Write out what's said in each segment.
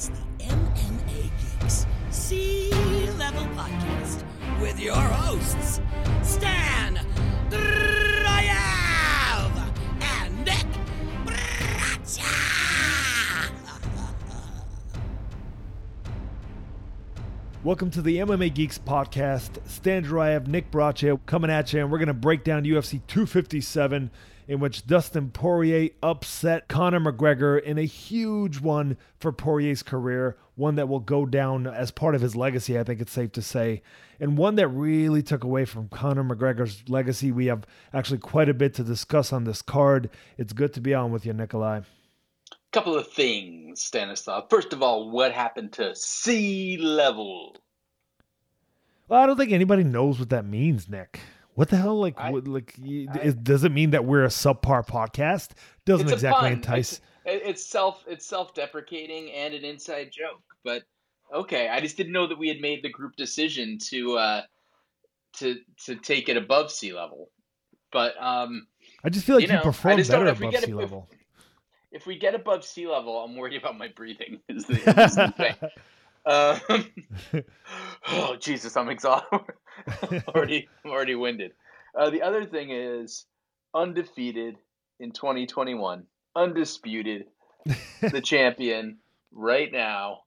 It's the MMA Geeks Sea Level Podcast with your hosts, Stan Dryav and Nick Bracha. Welcome to the MMA Geeks podcast. Stan Jurayev, Nick Brache coming at you, and we're going to break down UFC 257, in which Dustin Poirier upset Conor McGregor in a huge one for Poirier's career, one that will go down as part of his legacy, I think it's safe to say, and one that really took away from Conor McGregor's legacy. We have actually quite a bit to discuss on this card. It's good to be on with you, Nikolai. couple of things, Stanislav. First of all, what happened to sea level? Well, I don't think anybody knows what that means, Nick. What the hell? Like, I- what, like, I- is, does it mean that we're a subpar podcast? Doesn't exactly pun. entice. It's, it's self it's self deprecating and an inside joke. But okay, I just didn't know that we had made the group decision to uh, to to take it above sea level. But um, I just feel like you you, know, I perform better if above it- sea if- level. if we get above sea level, I'm worried about my breathing. Is the, is the thing. Um, oh Jesus, I'm exhausted. I'm already, I'm already winded. Uh, the other thing is undefeated in 2021, undisputed, the champion right now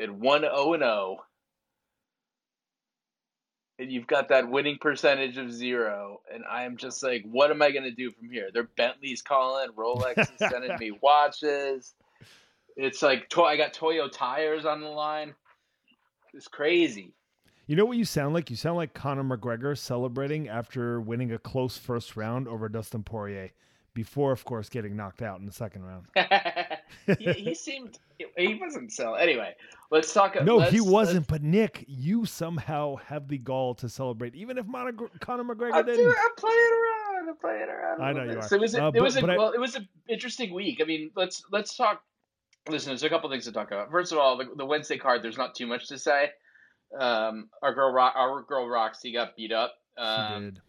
at one zero and zero, and you've got that winning percentage of zero, and I am just like, what am I gonna do from here? They're Bentley's calling, Rolex is sending me watches. It's like to- I got Toyo tires on the line. It's crazy. you know what you sound like? You sound like Conor McGregor celebrating after winning a close first round over Dustin Poirier, before, of course, getting knocked out in the second round. he, he seemed he wasn't so. Anyway, let's talk. No, let's- he wasn't. But Nick, you somehow have the gall to celebrate, even if Monog- Conor McGregor I'm, didn't. doing, I'm playing around. I'm playing around. I know you bit. are. So it was a, Uh, it was a, I- well, it was an interesting week. I mean, let's let's talk. Listen, there's a couple things to talk about. First of all, the, the Wednesday card. There's not too much to say. Um, our girl, Ro- our girl Roxy got beat up. She Um, did.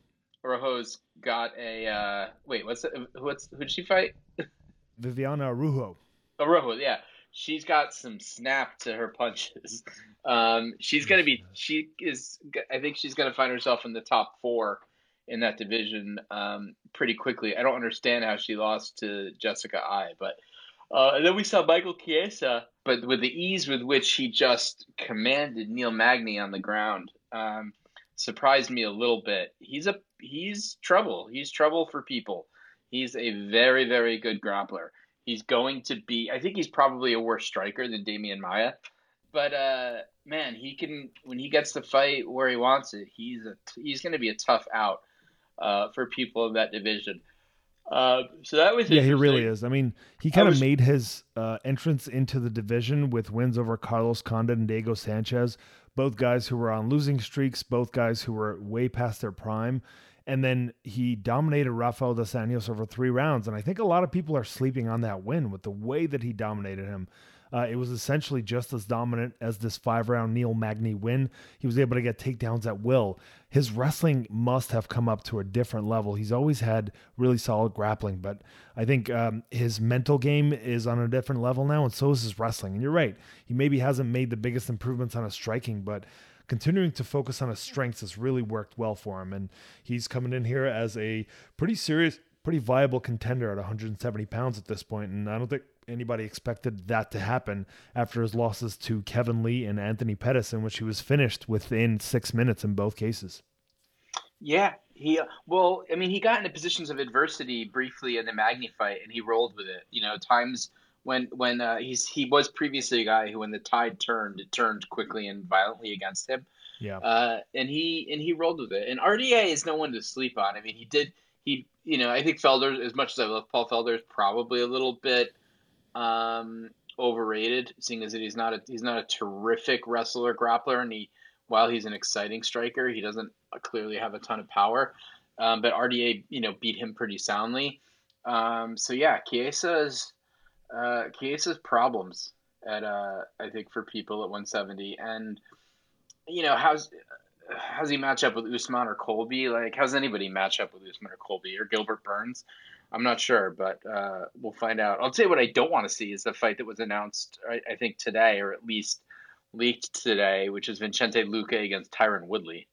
Rojo's got a uh, wait. What's it, what's who'd she fight? Viviane Araújo. Oh, Rojo, yeah. She's got some snap to her punches. Um, she's gonna be. She is. I think she's gonna find herself in the top four in that division um, pretty quickly. I don't understand how she lost to Jessica Eye, but uh, and then we saw Michael Chiesa, but with the ease with which he just commanded Neil Magny on the ground, um, surprised me a little bit. He's a he's trouble. He's trouble for people. He's a very very good grappler. He's going to be. I think he's probably a worse striker than Demian Maia, but uh, man, he can when he gets to fight where he wants it. He's a he's going to be a tough out uh, for people in that division. Uh, so that was Yeah, he really is. I mean, he kind of made his uh, entrance into the division with wins over Carlos Condit and Diego Sanchez, both guys who were on losing streaks, both guys who were way past their prime. And then he dominated Rafael dos Anjos over three rounds. And I think a lot of people are sleeping on that win with the way that he dominated him. Uh, it was essentially just as dominant as this five round Neil Magny win. He was able to get takedowns at will. His wrestling must have come up to a different level. He's always had really solid grappling, but I think um, his mental game is on a different level now, and so is his wrestling. And you're right, he maybe hasn't made the biggest improvements on his striking, but continuing to focus on his strengths has really worked well for him. And he's coming in here as a pretty serious, pretty viable contender at 170 pounds at this point. point, and I don't think anybody expected that to happen after his losses to Kevin Lee and Anthony Pettis, in which he was finished within six minutes in both cases. Yeah, he well, I mean, he got into positions of adversity briefly in the Magny fight, and he rolled with it. You know, times when when uh, he's he was previously a guy who, when the tide turned, it turned quickly and violently against him. Yeah. Uh, and he and he rolled with it. And RDA is no one to sleep on. I mean, he did he you know I think Felder, as much as I love Paul Felder, is probably a little bit um, overrated, seeing as that he's not a he's not a terrific wrestler grappler, and he while he's an exciting striker, he doesn't clearly have a ton of power. Um, but RDA, you know, beat him pretty soundly. Um, so yeah, Chiesa's uh, Chiesa's problems at uh, I think for people at 170, and you know how's how's he match up with Usman or Colby? Like how's anybody match up with Usman or Colby or Gilbert Burns? I'm not sure, but uh, we'll find out. I'll tell you what I don't want to see is the fight that was announced, I, I think today, or at least leaked today, which is Vicente Luque against Tyron Woodley.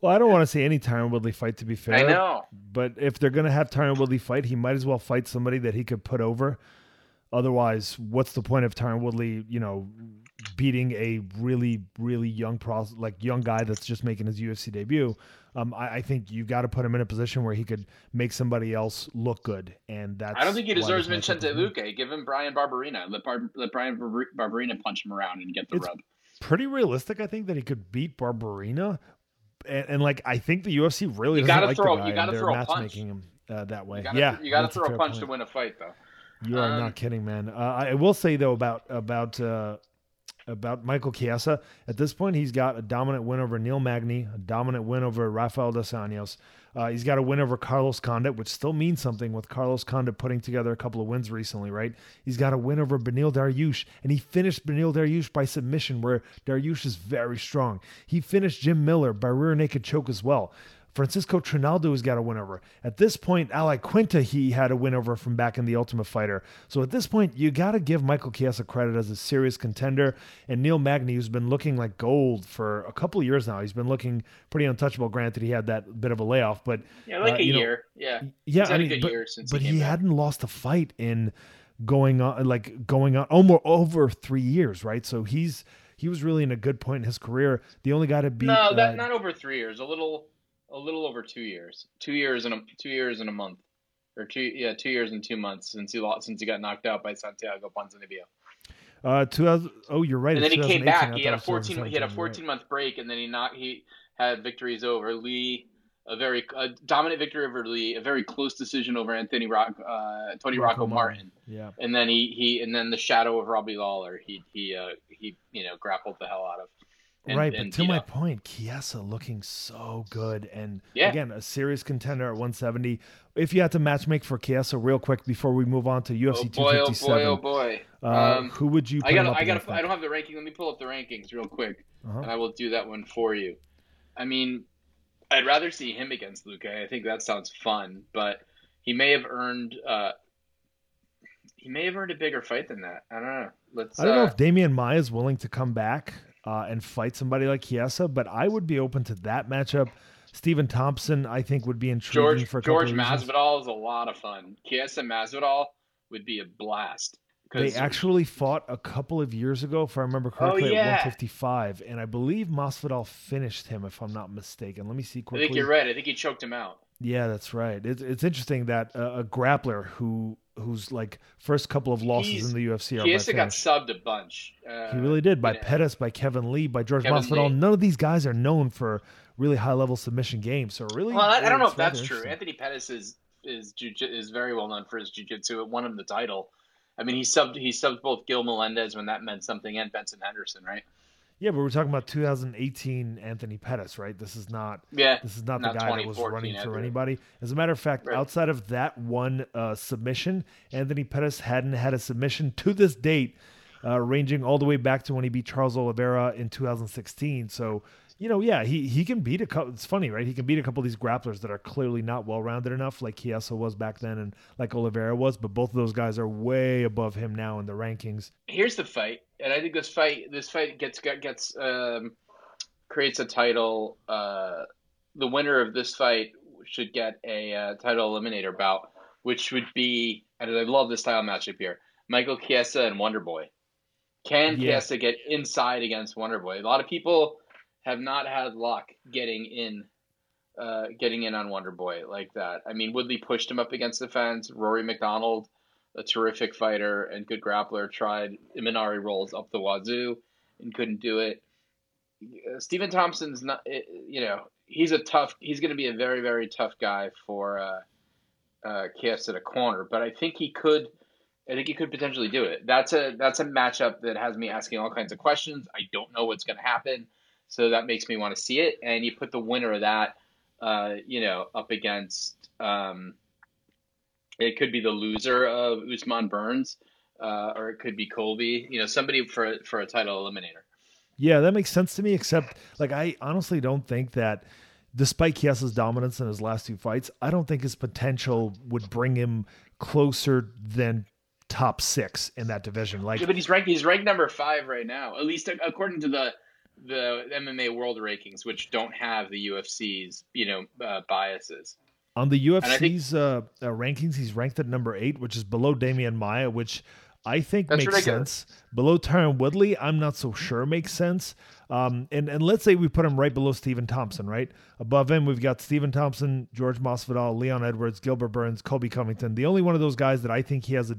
Well, I don't want to see any Tyron Woodley fight. To be fair, I know, but if they're gonna have Tyron Woodley fight, he might as well fight somebody that he could put over. Otherwise, what's the point of Tyron Woodley? You know, beating a really, really young pro, like young guy that's just making his UFC debut. Um, I, I think you've got to put him in a position where he could make somebody else look good, and that's. I don't think he deserves this matchup Vicente is made. Luque. Give him Bryan Barberena. Let, Bar- let Brian Barber- Barberena punch him around and get the It's rub. Pretty realistic, I think, that he could beat Barberena, and, and like I think the UFC really You doesn't gotta like throw- the guy. you gotta throw a punch. him uh, that way. You gotta, yeah, you got to throw a punch point. to win a fight, though. You are Um, not kidding, man. Uh, I will say though about about uh, about Michael Chiesa. At this point, he's got a dominant win over Neil Magny, a dominant win over Rafael dos Anjos. Uh, he's got a win over Carlos Condit, which still means something with Carlos Condit putting together a couple of wins recently, right? He's got a win over Beneil Dariush, and he finished Beneil Dariush by submission, where Dariush is very strong. He finished Jim Miller by rear naked choke as well. Francisco Trinaldo has got a win over. At this point, Al Iaquinta, he had a win over from back in the Ultimate Fighter. So at this point, you got to give Michael Chiesa credit as a serious contender. And Neil Magny, who's been looking like gold for a couple of years now, he's been looking pretty untouchable. Granted, he had that bit of a layoff, but Yeah, like uh, a know, year. yeah. yeah, He's had I a mean, good but, year since but he he, hadn't lost a fight in going on like going on almost over three years, right? So he's he was really in a good point in his career. The only guy to beat no, that uh, not over three years. A little, a little over two years. Two years and a two years and a month, or two yeah, two years and two months since he lost since he got knocked out by Santiago Ponzinibbio. uh, 2000, oh, you're right. And then he came back. He had a thought it was 14 he had a 2017, 14 month break, and then he not he had victories over Lee. A very a dominant victory over Lee, a very close decision over Anthony Rock, uh, Tony right. Rocco Martin. Yeah. and then he, he and then the shadow of Robbie Lawler he he uh, he you know grappled the hell out of. And, right, and but to my up. point, Chiesa looking so good, and Yeah. again, a serious contender at 170. If you had to matchmake for Chiesa, real quick before we move on to oh UFC boy, oh 257, boy, oh boy. uh, um, who would you? I got I got I don't have the ranking. Let me pull up the rankings real quick, Uh-huh. and I will do that one for you. I mean, I'd rather see him against Luke. I think that sounds fun, but he may have earned uh, he may have earned a bigger fight than that. I don't know. Let's. I don't know uh, if Demian Maia is willing to come back uh, and fight somebody like Chiesa, but I would be open to that matchup. Stephen Thompson, I think, would be intriguing George for George. Masvidal is a lot of fun. Chiesa Masvidal would be a blast. They actually fought a couple of years ago, if I remember correctly, Oh, yeah. at 155, and I believe Masvidal finished him, if I'm not mistaken. Let me see quickly. I think you're right. I think he choked him out. Yeah, that's right. It's it's interesting that uh, a grappler who who's like first couple of losses He's- in the UFC are by Chiesa got subbed a bunch. Uh, He really did by you know. Pettis, by Kevin Lee, by George Kevin Masvidal. Lee. None of these guys are known for really high level submission games. So really, Well, I, I don't know if that's true. Anthony Pettis is is is very well known for his jiu-jitsu. It won him the title. I mean, he subbed he subbed both Gil Melendez when that meant something and Benson Henderson, right? Yeah, but we're talking about 2018 Anthony Pettis, right? This is not Yeah. This is not, Not the guy that was 2014 running through anybody. As a matter of fact, Right. outside of that one uh, submission, Anthony Pettis hadn't had a submission to this date, uh, ranging all the way back to when he beat Charles Oliveira in 2016. So, you know, yeah, he he can beat a couple. It's funny, right? He can beat a couple of these grapplers that are clearly not well rounded enough, like Chiesa was back then, and like Oliveira was. But both of those guys are way above him now in the rankings. Here's the fight, and I think this fight this fight gets gets um, creates a title. Uh, the winner of this fight should get a uh, title eliminator bout, which would be, and I love this style matchup here: Michael Chiesa and Wonder Boy. Can Yeah. Chiesa get inside against Wonder Boy? A lot of people have not had luck getting in, uh, getting in on Wonder Boy like that. I mean, Woodley pushed him up against the fence. Rory MacDonald, a terrific fighter and good grappler, tried Imanari rolls up the wazoo and couldn't do it. Uh, Stephen Thompson's not, eh, you know, he's a tough. He's going to be a very, very tough guy for uh, uh, Chiesa to corner, but I think he could. I think he could potentially do it. That's a that's a matchup that has me asking all kinds of questions. I don't know what's going to happen, so that makes me want to see it. And you put the winner of that, uh, you know, up against. Um, it could be the loser of Usman Burns, uh, or it could be Colby. You know, somebody for for a title eliminator. Yeah, that makes sense to me. Except, like, I honestly don't think that despite Chiesa's dominance in his last two fights, I don't think his potential would bring him closer than top six in that division. Like, yeah, but he's ranked he's ranked number five right now, at least according to the the MMA World Rankings, which don't have the UFC's you know uh, biases. On the UFC's think, uh, uh, rankings, he's ranked at number eight, which is below Demian Maia, which I think makes ridiculous. sense. Below Tyron Woodley, I'm not so sure makes sense. Um, and and let's say we put him right below Stephen Thompson, right? Above him, we've got Stephen Thompson, George Masvidal, Leon Edwards, Gilbert Burns, Colby Covington. The only one of those guys that I think he has a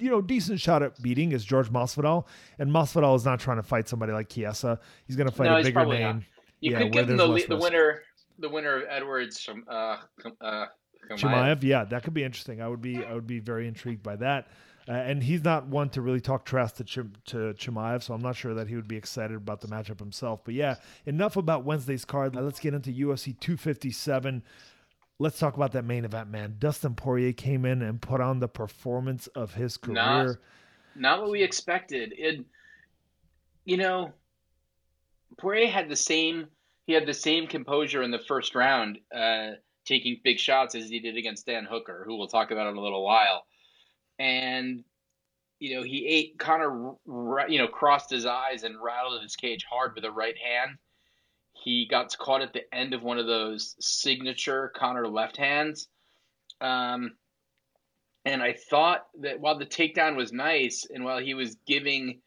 you know, decent shot at beating is George Masvidal, and Masvidal is not trying to fight somebody like Chiesa. He's going to fight no, a bigger name. Not. You yeah, could give him the, the winner, the winner of Edwards from uh, uh, Chimaev. Yeah, that could be interesting. I would be, I would be very intrigued by that. Uh, and he's not one to really talk trash to to Chimaev, so I'm not sure that he would be excited about the matchup himself. But yeah, enough about Wednesday's card. Let's get into UFC 257 let's talk about that main event, man. Dustin Poirier came in and put on the performance of his career. Not, not what we expected. It, you know, Poirier had the same. He had the same composure in the first round, uh, taking big shots as he did against Dan Hooker, who we'll talk about in a little while. And you know, he ate Conor, you know, crossed his eyes and rattled his cage hard with a right hand he got caught at the end of one of those signature Conor left hands. Um, and I thought that while the takedown was nice and while he was giving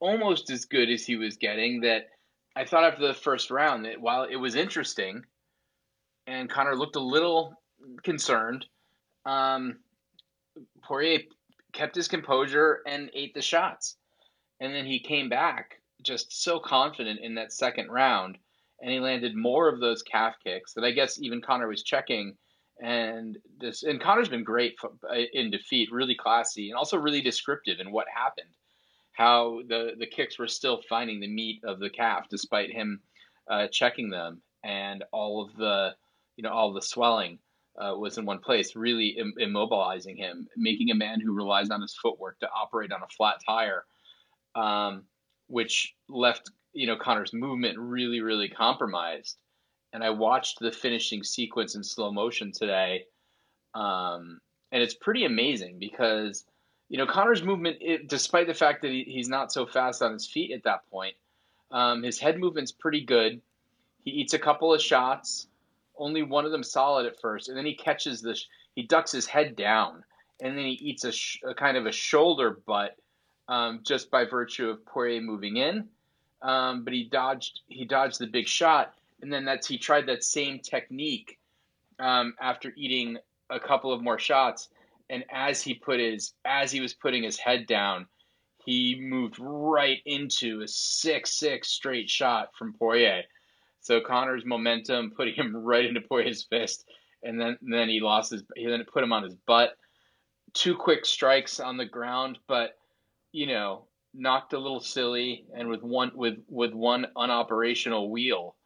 almost as good as he was getting, that I thought after the first round that while it was interesting and Conor looked a little concerned, um, Poirier kept his composure and ate the shots. And then he came back just so confident in that second round and he landed more of those calf kicks that I guess even Conor was checking. And this and Conor's been great uh, in defeat, really classy, and also really descriptive in what happened, how the the kicks were still finding the meat of the calf despite him uh, checking them, and all of the you know all the swelling uh, was in one place, really Im- immobilizing him, making a man who relies on his footwork to operate on a flat tire, um, which left you know Conor's movement really really compromised. And I watched the finishing sequence in slow motion today, um, and it's pretty amazing because you know Conor's movement, it, despite the fact that he, he's not so fast on his feet at that point, um, his head movement's pretty good. He eats a couple of shots, only one of them solid at first, and then he catches the he ducks his head down, and then he eats a, sh- a kind of a shoulder butt um, just by virtue of Poirier moving in um, but he dodged he dodged the big shot, and then that's he tried that same technique um, after eating a couple of more shots, and as he put his as he was putting his head down, he moved right into a six six straight shot from Poirier. So Conor's momentum putting him right into Poirier's fist, and then and then he lost his he then put him on his butt. Two quick strikes on the ground, but you know knocked a little silly, and with one with with one unoperational wheel,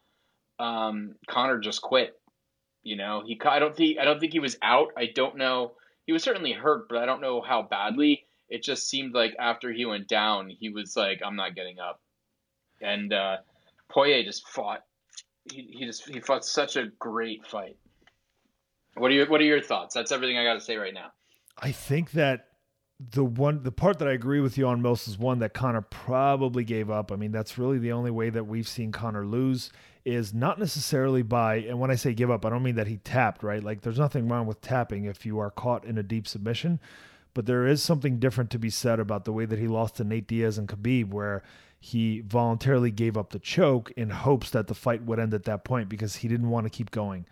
um, Conor just quit. You know, he I don't think I don't think he was out. I don't know. He was certainly hurt, but I don't know how badly. It just seemed like after he went down, he was like, "I'm not getting up," and uh, Poirier just fought. He, he just he fought such a great fight. What are your What are your thoughts? That's everything I got to say right now. I think that the one the part that I agree with you on most is one that Conor probably gave up. I mean, that's really the only way that we've seen Conor lose is not necessarily by and when I say give up, I don't mean that he tapped, right? Like there's nothing wrong with tapping if you are caught in a deep submission, but there is something different to be said about the way that he lost to Nate Diaz and Khabib where he voluntarily gave up the choke in hopes that the fight would end at that point because he didn't want to keep going.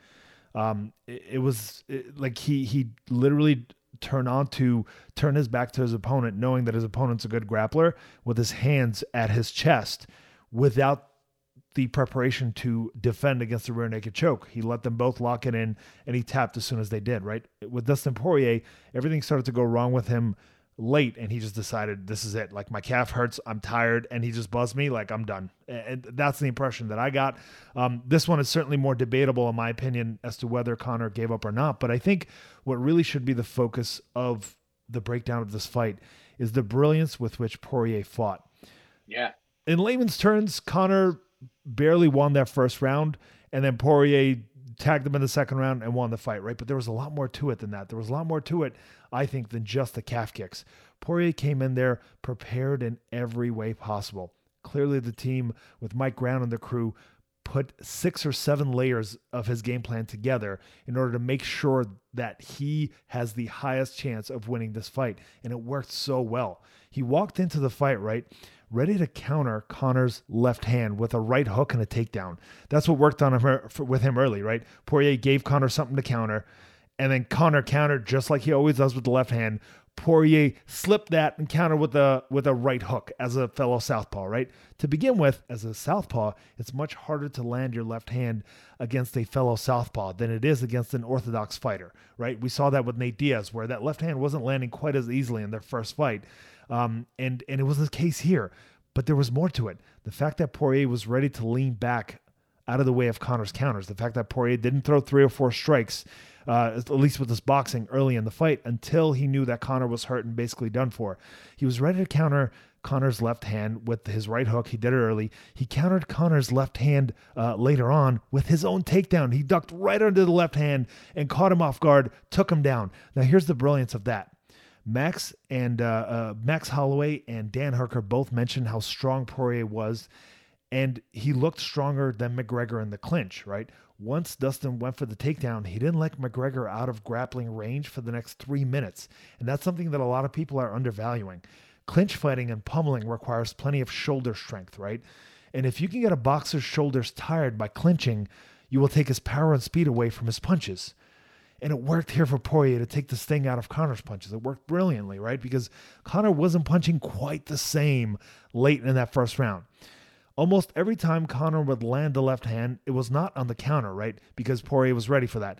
Um, it, it was it, like he he literally turn on to turn his back to his opponent, knowing that his opponent's a good grappler, with his hands at his chest without the preparation to defend against the rear naked choke. He let them both lock it in and he tapped as soon as they did, right? With Dustin Poirier, everything started to go wrong with him late and he just decided this is it. Like my calf hurts. I'm tired. And he just buzzed me like i'm done. And that's the impression that i got. Um, this one is certainly more debatable in my opinion as to whether conor gave up or not. But i think what really should be the focus of the breakdown of this fight is the brilliance with which poirier fought. Yeah. In layman's terms conor barely won that first round and then Poirier tagged him in the second round and won the fight, right? But there was a lot more to it than that. There was a lot more to it, I think, than just the calf kicks. Poirier came in there prepared in every way possible. Clearly, the team with Mike Brown and the crew put six or seven layers of his game plan together in order to make sure that he has the highest chance of winning this fight. And it worked so well. He walked into the fight, right? Ready to counter Conor's left hand with a right hook and a takedown. That's what worked on him er, with him early, right? Poirier gave Conor something to counter, and then Conor countered just like he always does with the left hand, Poirier slipped that and countered with a with a right hook as a fellow southpaw, right? To begin with, as a southpaw, it's much harder to land your left hand against a fellow southpaw than it is against an orthodox fighter, right? We saw that with Nate Diaz, where that left hand wasn't landing quite as easily in their first fight, um, and and it was the case here. But there was more to it. The fact that Poirier was ready to lean back out of the way of Conor's counters, the fact that Poirier didn't throw three or four strikes uh, at least with his boxing early in the fight, until he knew that Conor was hurt and basically done for. He was ready to counter Conor's left hand with his right hook. He did it early. He countered Conor's left hand uh, later on with his own takedown. He ducked right under the left hand and caught him off guard, took him down. Now, here's the brilliance of that. Max and uh, uh, Max Holloway and Dan Hooker both mentioned how strong Poirier was, and he looked stronger than McGregor in the clinch. Right, once Dustin went for the takedown, he didn't let McGregor out of grappling range for the next three minutes. And that's something that a lot of people are undervaluing. Clinch fighting and pummeling requires plenty of shoulder strength, right? And if you can get a boxer's shoulders tired by clinching, you will take his power and speed away from his punches. And it worked here for Poirier to take the sting out of Conor's punches. It worked brilliantly, right? Because Conor wasn't punching quite the same late in that first round. Almost every time Conor would land the left hand, it was not on the counter, right? Because Poirier was ready for that.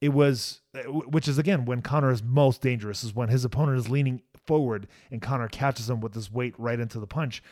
It was, uh, which is again when Conor is most dangerous, is when his opponent is leaning forward and Conor catches him with his weight right into the punch,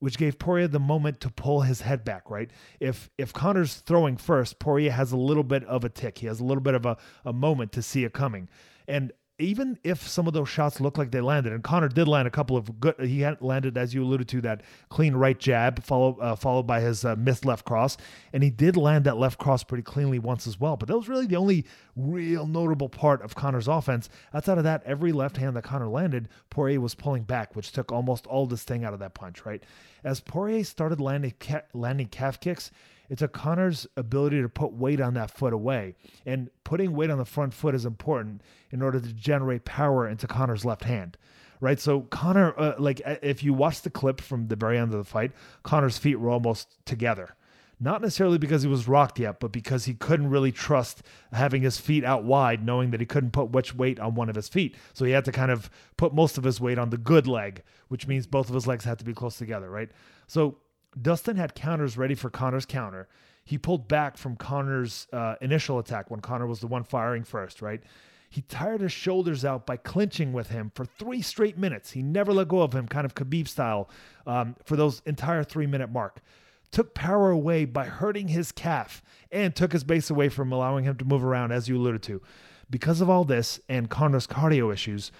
which gave Poirier the moment to pull his head back, right? If if Conor's throwing first, Poirier has a little bit of a tick. He has a little bit of a, a moment to see it coming. And even if some of those shots look like they landed, and Conor did land a couple of good, he had landed as you alluded to that clean right jab, follow, uh, followed by his uh, missed left cross, and he did land that left cross pretty cleanly once as well. But that was really the only real notable part of Conor's offense. Outside of that, every left hand that Conor landed, Poirier was pulling back, which took almost all the sting out of that punch. Right as Poirier started landing ca- landing calf kicks it's a Conor's ability to put weight on that foot away. And putting weight on the front foot is important in order to generate power into Conor's left hand. Right. So Conor, uh, like if you watch the clip from the very end of the fight, Conor's feet were almost together. Not necessarily because he was rocked yet, but because he couldn't really trust having his feet out wide, knowing that he couldn't put much weight on one of his feet. So he had to kind of put most of his weight on the good leg, which means both of his legs had to be close together, right? So Dustin had counters ready for Conor's counter. He pulled back from Conor's uh, initial attack when Conor was the one firing first, right? He tired his shoulders out by clinching with him for three straight minutes. He never let go of him, kind of Khabib style, um, for those entire three minute mark. Took power away by hurting his calf and took his base away from allowing him to move around, as you alluded to. Because of all this and Conor's cardio issues,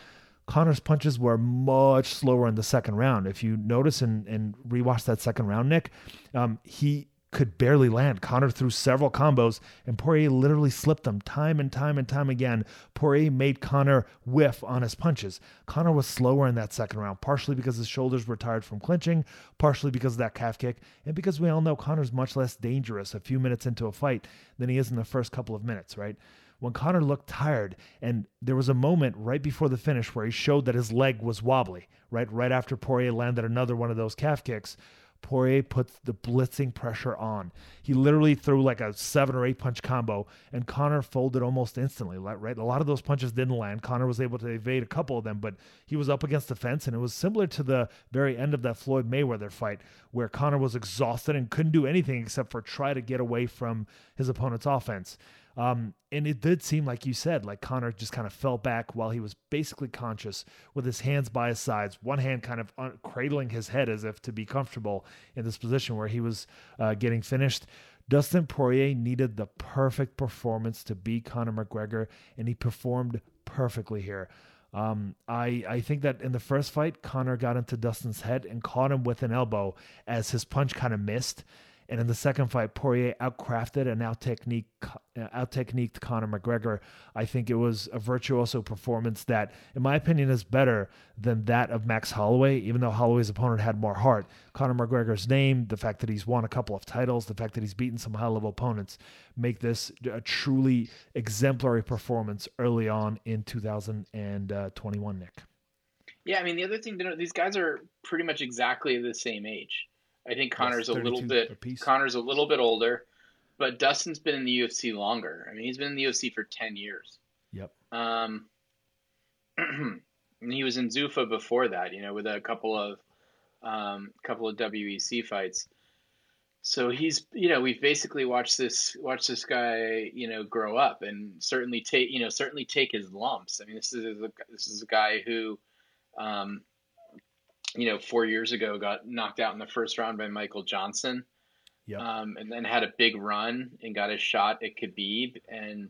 Conor's punches were much slower in the second round. If you notice and, and rewatch that second round, Nick, um, he could barely land. Conor threw several combos, and Poirier literally slipped them time and time and time again. Poirier made Conor whiff on his punches. Conor was slower in that second round, partially because his shoulders were tired from clinching, partially because of that calf kick, and because we all know Conor's much less dangerous a few minutes into a fight than he is in the first couple of minutes, right? When Conor looked tired, and there was a moment right before the finish where he showed that his leg was wobbly, right? Right after Poirier landed another one of those calf kicks, Poirier put the blitzing pressure on. He literally threw like a seven or eight punch combo, and Conor folded almost instantly. Right, a lot of those punches didn't land. Conor was able to evade a couple of them, but he was up against the fence, and it was similar to the very end of that Floyd Mayweather fight, where Conor was exhausted and couldn't do anything except for try to get away from his opponent's offense. Um, and it did seem like you said, like Conor just kind of fell back while he was basically conscious with his hands by his sides, one hand kind of un- cradling his head as if to be comfortable in this position where he was uh, getting finished. Dustin Poirier needed the perfect performance to beat Conor McGregor, and he performed perfectly here. Um, I I think that in the first fight, Conor got into Dustin's head and caught him with an elbow as his punch kind of missed, And in the second fight, Poirier outcrafted and out technique uh, out techniqued Conor McGregor. I think it was a virtuoso performance that, in my opinion, is better than that of Max Holloway. Even though Holloway's opponent had more heart, Conor McGregor's name, the fact that he's won a couple of titles, the fact that he's beaten some high level opponents, make this a truly exemplary performance early on in 2021. Nick. Yeah, I mean the other thing to know, these guys are pretty much exactly the same age. I think Conor's a little bit Conor's a little bit older, but Dustin's been in the UFC longer. I mean, he's been in the UFC for ten years. Yep. Um, and he was in Zuffa before that, you know, with a couple of um, couple of WEC fights. So he's, you know, we've basically watched this watched this guy, you know, grow up and certainly take, you know, certainly take his lumps. I mean, this is a, this is a guy who, um, you know, four years ago got knocked out in the first round by Michael Johnson. Yep. Um, and then had a big run and got a shot at Khabib and,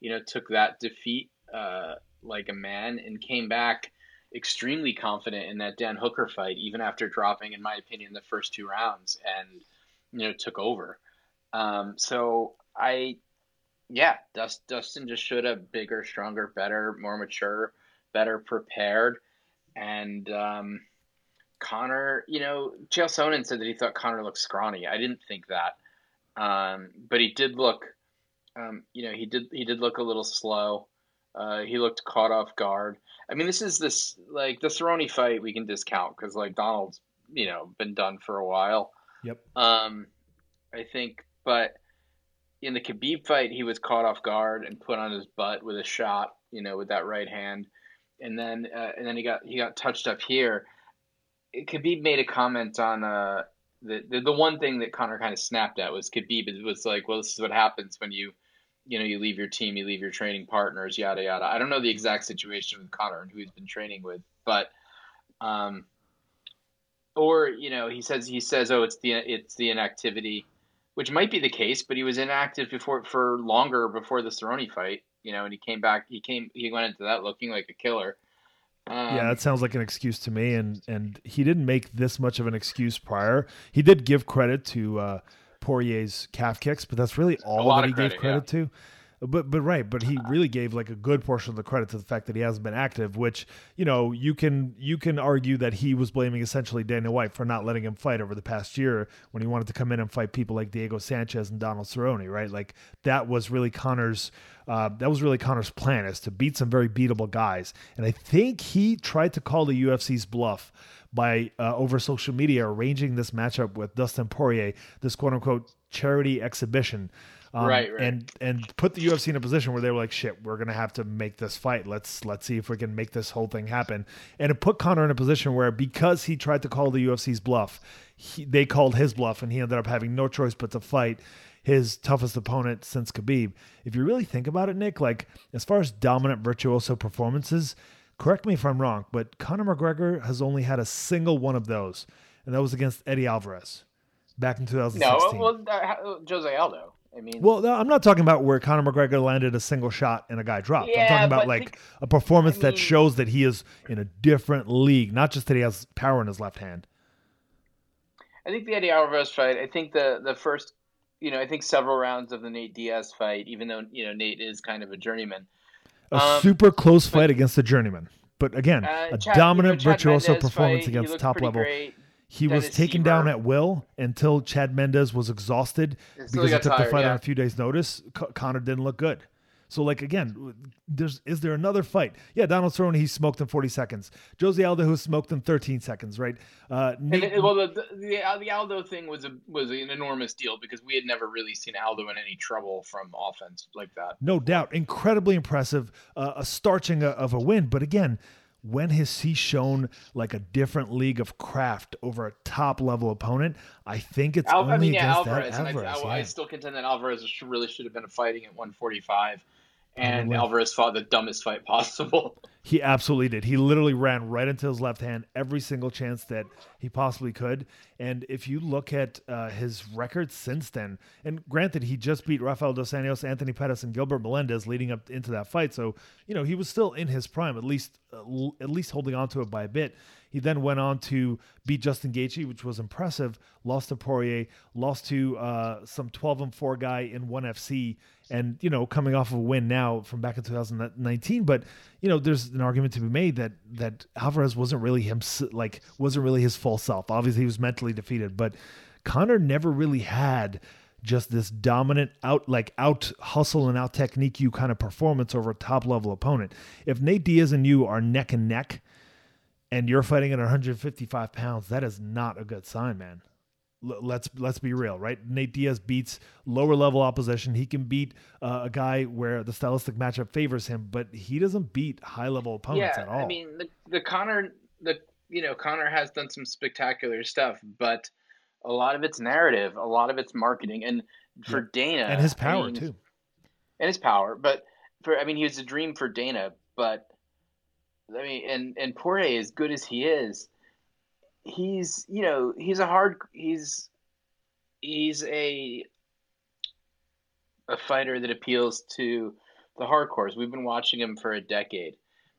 you know, took that defeat uh, like a man and came back extremely confident in that Dan Hooker fight, even after dropping, in my opinion, the first two rounds and, you know, took over. Um, so I, yeah, Dust, Dustin just showed up bigger, stronger, better, more mature, better prepared. And, um, Conor, you know, Chael Sonnen said that he thought Conor looked scrawny. I didn't think that, um, but he did look, um, you know, he did he did look a little slow. Uh, he looked caught off guard. I mean, this is this like the Cerrone fight we can discount because like Donald's, you know, been done for a while. Yep. Um, I think, but in the Khabib fight, he was caught off guard and put on his butt with a shot, you know, with that right hand, and then uh, and then he got he got touched up here Khabib made a comment on uh, the, the, the one thing that Conor kind of snapped at was Khabib. It was like, well, this is what happens when you, you know, you leave your team, you leave your training partners, yada yada. I don't know the exact situation with Conor and who he's been training with, but, um, or you know, he says he says, oh, it's the it's the inactivity, which might be the case, but he was inactive before for longer before the Cerrone fight, you know, and he came back. He came he went into that looking like a killer. Um, yeah, that sounds like an excuse to me, and and he didn't make this much of an excuse prior. He did give credit to uh, Poirier's calf kicks, but that's really all that he credit, gave credit yeah. to. But but right, but he really gave like a good portion of the credit to the fact that he hasn't been active, which you know you can you can argue that he was blaming essentially Dana White for not letting him fight over the past year when he wanted to come in and fight people like Diego Sanchez and Donald Cerrone, right? Like that was really Conor's uh, that was really Conor's plan is to beat some very beatable guys, and I think he tried to call the UFC's bluff by uh, over social media arranging this matchup with Dustin Poirier, this quote unquote charity exhibition um, right, right. And and put the UFC in a position where they were like, shit, we're gonna have to make this fight. Let's let's see if we can make this whole thing happen. And it put Conor in a position where because he tried to call the UFC's bluff, he, they called his bluff, and he ended up having no choice but to fight his toughest opponent since Khabib. If you really think about it, Nick, like as far as dominant virtuoso performances, correct me if I'm wrong, but Conor McGregor has only had a single one of those, and that was against Eddie Alvarez back in 2016. No, well, uh, Jose Aldo. I mean, well, no, I'm not talking about where Conor McGregor landed a single shot and a guy dropped. Yeah, I'm talking about like the, a performance I mean, that shows that he is in a different league, not just that he has power in his left hand. I think the Eddie Alvarez fight. I think the the first, you know, I think several rounds of the Nate Diaz fight, even though you know Nate is kind of a journeyman. A um, super close fight against a journeyman, but again, uh, a Chad, dominant you know, virtuoso Mendes performance fight, against top level. Great. He Dennis was taken down at will until Chad Mendes was exhausted because he took tired, the fight yeah. on a few days' notice. Conor didn't look good. So, like again, there's is there another fight? Yeah, Donald Cerrone he smoked in 40 seconds. Jose Aldo who smoked in 13 seconds, right? Uh, Nate, and, well, the, the the Aldo thing was a was an enormous deal because we had never really seen Aldo in any trouble from offense like that. No doubt, incredibly impressive, uh, a starching of a win. But again, when has he shown like a different league of craft over a top level opponent? I think it's Al- only I mean, yeah, Alvarez. Alvarez I, I, I, still contend that Alvarez really should have been fighting at 145, and Alvarez fought the dumbest fight possible. He absolutely did. He literally ran right into his left hand every single chance that he possibly could. And if you look at uh, his record since then, and granted, he just beat Rafael dos Anjos, Anthony Pettis, and Gilbert Melendez leading up into that fight. So you know he was still in his prime, at least uh, at least holding on to it by a bit. He then went on to beat Justin Gaethje, which was impressive. Lost to Poirier, lost to uh, some 12 and 4 guy in ONE FC, and you know coming off of a win now from back in 2019. But you know there's an argument to be made that that Alvarez wasn't really him like wasn't really his full self. Obviously he was mentally defeated, but Conor never really had just this dominant out like out hustle and out technique you kind of performance over a top level opponent. If Nate Diaz and you are neck and neck and you're fighting at 155 pounds, that is not a good sign, man. L- let's let's be real, right? Nate Diaz beats lower level opposition. He can beat uh, a guy where the stylistic matchup favors him, but he doesn't beat high level opponents yeah, at all. I mean, the the Conor the you know Conor has done some spectacular stuff, but a lot of it's narrative, a lot of it's marketing, and for Dana and his power I mean, too, and his power. But for I mean, he was a dream for Dana, but I mean, and and Poirier, as good as he is, he's you know he's a hard he's he's a a fighter that appeals to the hardcores. We've been watching him for a decade.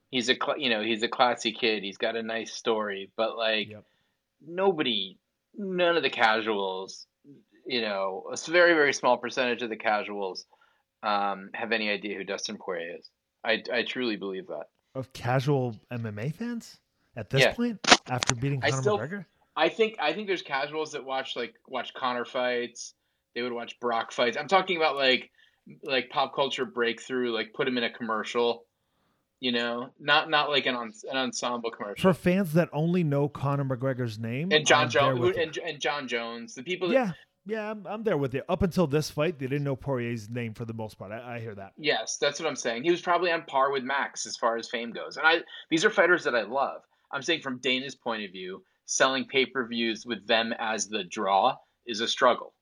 He's a you know he's a classy kid. He's got a nice story, but like Yep. nobody, none of the casuals, you know, a very very small percentage of the casuals um, have any idea who Dustin Poirier is. I I truly believe that. Of casual MMA fans at this Yeah. point after beating I Conor still- McGregor. I think I think there's casuals that watch like watch Conor fights. They would watch Brock fights. I'm talking about like like pop culture breakthrough. Like put him in a commercial. You know, not not like an an ensemble commercial. For fans that only know Conor McGregor's name, and Jon Jones and, and Jon Jones, the people. That, yeah, yeah, I'm, I'm there with you. Up until this fight, they didn't know Poirier's name for the most part. I, I hear that. Yes, that's what I'm saying. He was probably on par with Max as far as fame goes. And I these are fighters that I love. I'm saying from Dana's point of view, selling pay-per-views with them as the draw is a struggle.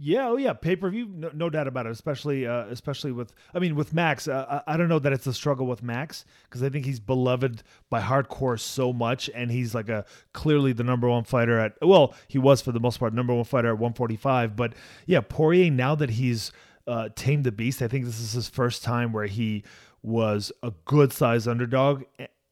Yeah, oh yeah, pay per view, no, no doubt about it. Especially, uh, especially with, I mean, with Max. Uh, I, don't know that it's a struggle with Max because I think he's beloved by hardcore so much, and he's like a clearly the number one fighter at. Well, he was for the most part number one fighter at 145. But yeah, Poirier now that he's uh, tamed the beast, I think this is his first time where he was a good size underdog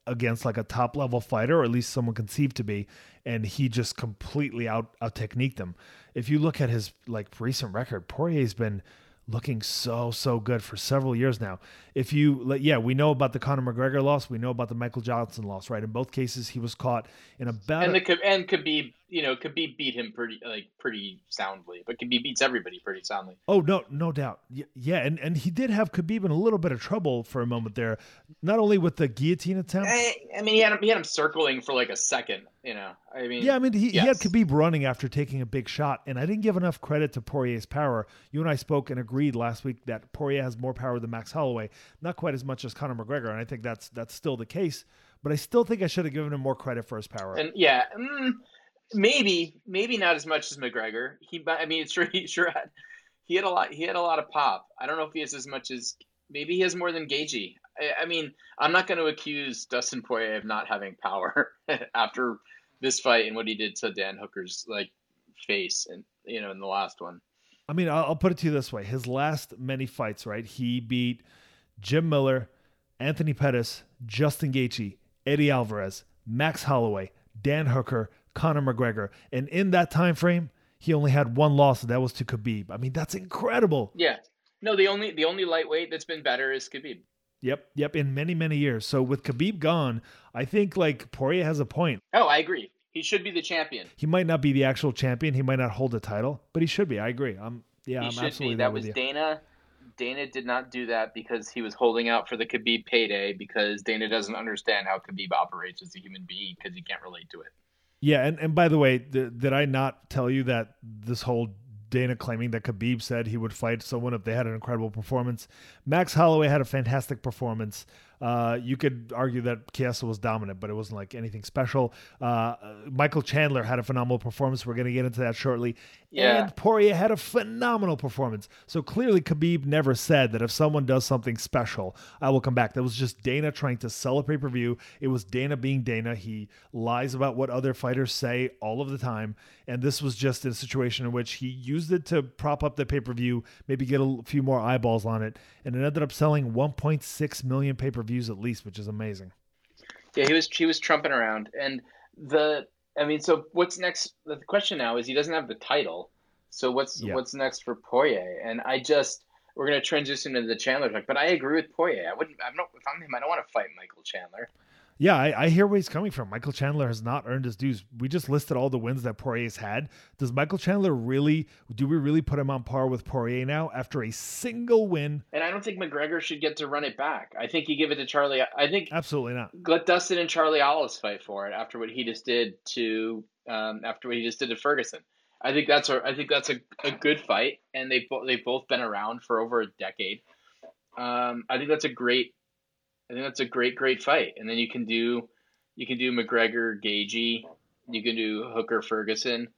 against like a top level fighter, or at least someone conceived to be, and he just completely out out techniqued him. If you look at his like recent record, Poirier's been looking so so good for several years now. If you yeah, we know about the Conor McGregor loss, we know about the Michael Johnson loss, right? In both cases, he was caught in about and a- the and Khabib, you know, Khabib beat him pretty like pretty soundly, but Khabib beats everybody pretty soundly. Oh no, no doubt. Yeah, and, and he did have Khabib in a little bit of trouble for a moment there, not only with the guillotine attempt. I, I mean, he had him, he had him circling for like a second. You know, I mean, Yeah, I mean he, he had. Khabib running after taking a big shot, and I didn't give enough credit to Poirier's power. You and I spoke and agreed last week that Poirier has more power than Max Holloway, not quite as much as Conor McGregor, and I think that's that's still the case. But I still think I should have given him more credit for his power. And yeah, mm, maybe maybe not as much as McGregor. He, I mean, sure he sure had he had a lot he had a lot of pop. I don't know if he has as much as maybe he has more than Gaethje. I, I mean, I'm not going to accuse Dustin Poirier of not having power after this fight and what he did to Dan Hooker's like face and you know in the last one. I mean, I'll, I'll put it to you this way: his last many fights, right? He beat Jim Miller, Anthony Pettis, Justin Gaethje, Eddie Alvarez, Max Holloway, Dan Hooker, Conor McGregor, and in that time frame, he only had one loss, and that was to Khabib. I mean, that's incredible. Yeah. No, the only the only lightweight that's been better is Khabib. Yep, yep, in many many years. So with Khabib gone, I think like Poirier has a point. Oh, I agree. He should be the champion. He might not be the actual champion. He might not hold a title, but he should be. I agree. I'm yeah, he I'm should absolutely be. That was. Dana. Dana did not do that because he was holding out for the Khabib payday because Dana doesn't understand how Khabib operates as a human being because he can't relate to it. Yeah, and, and by the way, th- did I not tell you that this whole Dana claiming that Khabib said he would fight someone if they had an incredible performance? Max Holloway had a fantastic performance. Uh, you could argue that Chiesa was dominant, but it wasn't like anything special. Uh, Michael Chandler had a phenomenal performance. We're going to get into that shortly. Yeah. And Poirier had a phenomenal performance. So clearly, Khabib never said that if someone does something special, I will come back. That was just Dana trying to sell a pay per view. It was Dana being Dana. He lies about what other fighters say all of the time. And this was just a situation in which he used it to prop up the pay per view, maybe get a few more eyeballs on it. And it ended up selling 1.6 million pay per views at least, which is amazing. Yeah, he was he was trumping around, and the I mean, so what's next? The question now is he doesn't have the title, so what's Yeah. what's next for Poirier? And I just we're gonna transition to the Chandler talk, but I agree with Poirier. I wouldn't. I'm not. If I'm him, I don't want to fight Michael Chandler. Yeah, I, I hear where he's coming from. Michael Chandler has not earned his dues. We just listed all the wins that Poirier's had. Does Michael Chandler really, do we really put him on par with Poirier now after a single win? And I don't think McGregor should get to run it back. I think you give it to Charlie. I think Absolutely not. let Dustin and Charlie Olives fight for it after what he just did to um, after what he just did to Ferguson. I think that's a I think that's a, a good fight, and they bo- they've both been around for over a decade. Um, I think that's a great I think that's a great great fight, and then you can do you can do McGregor Gaethje, you can do Hooker Ferguson.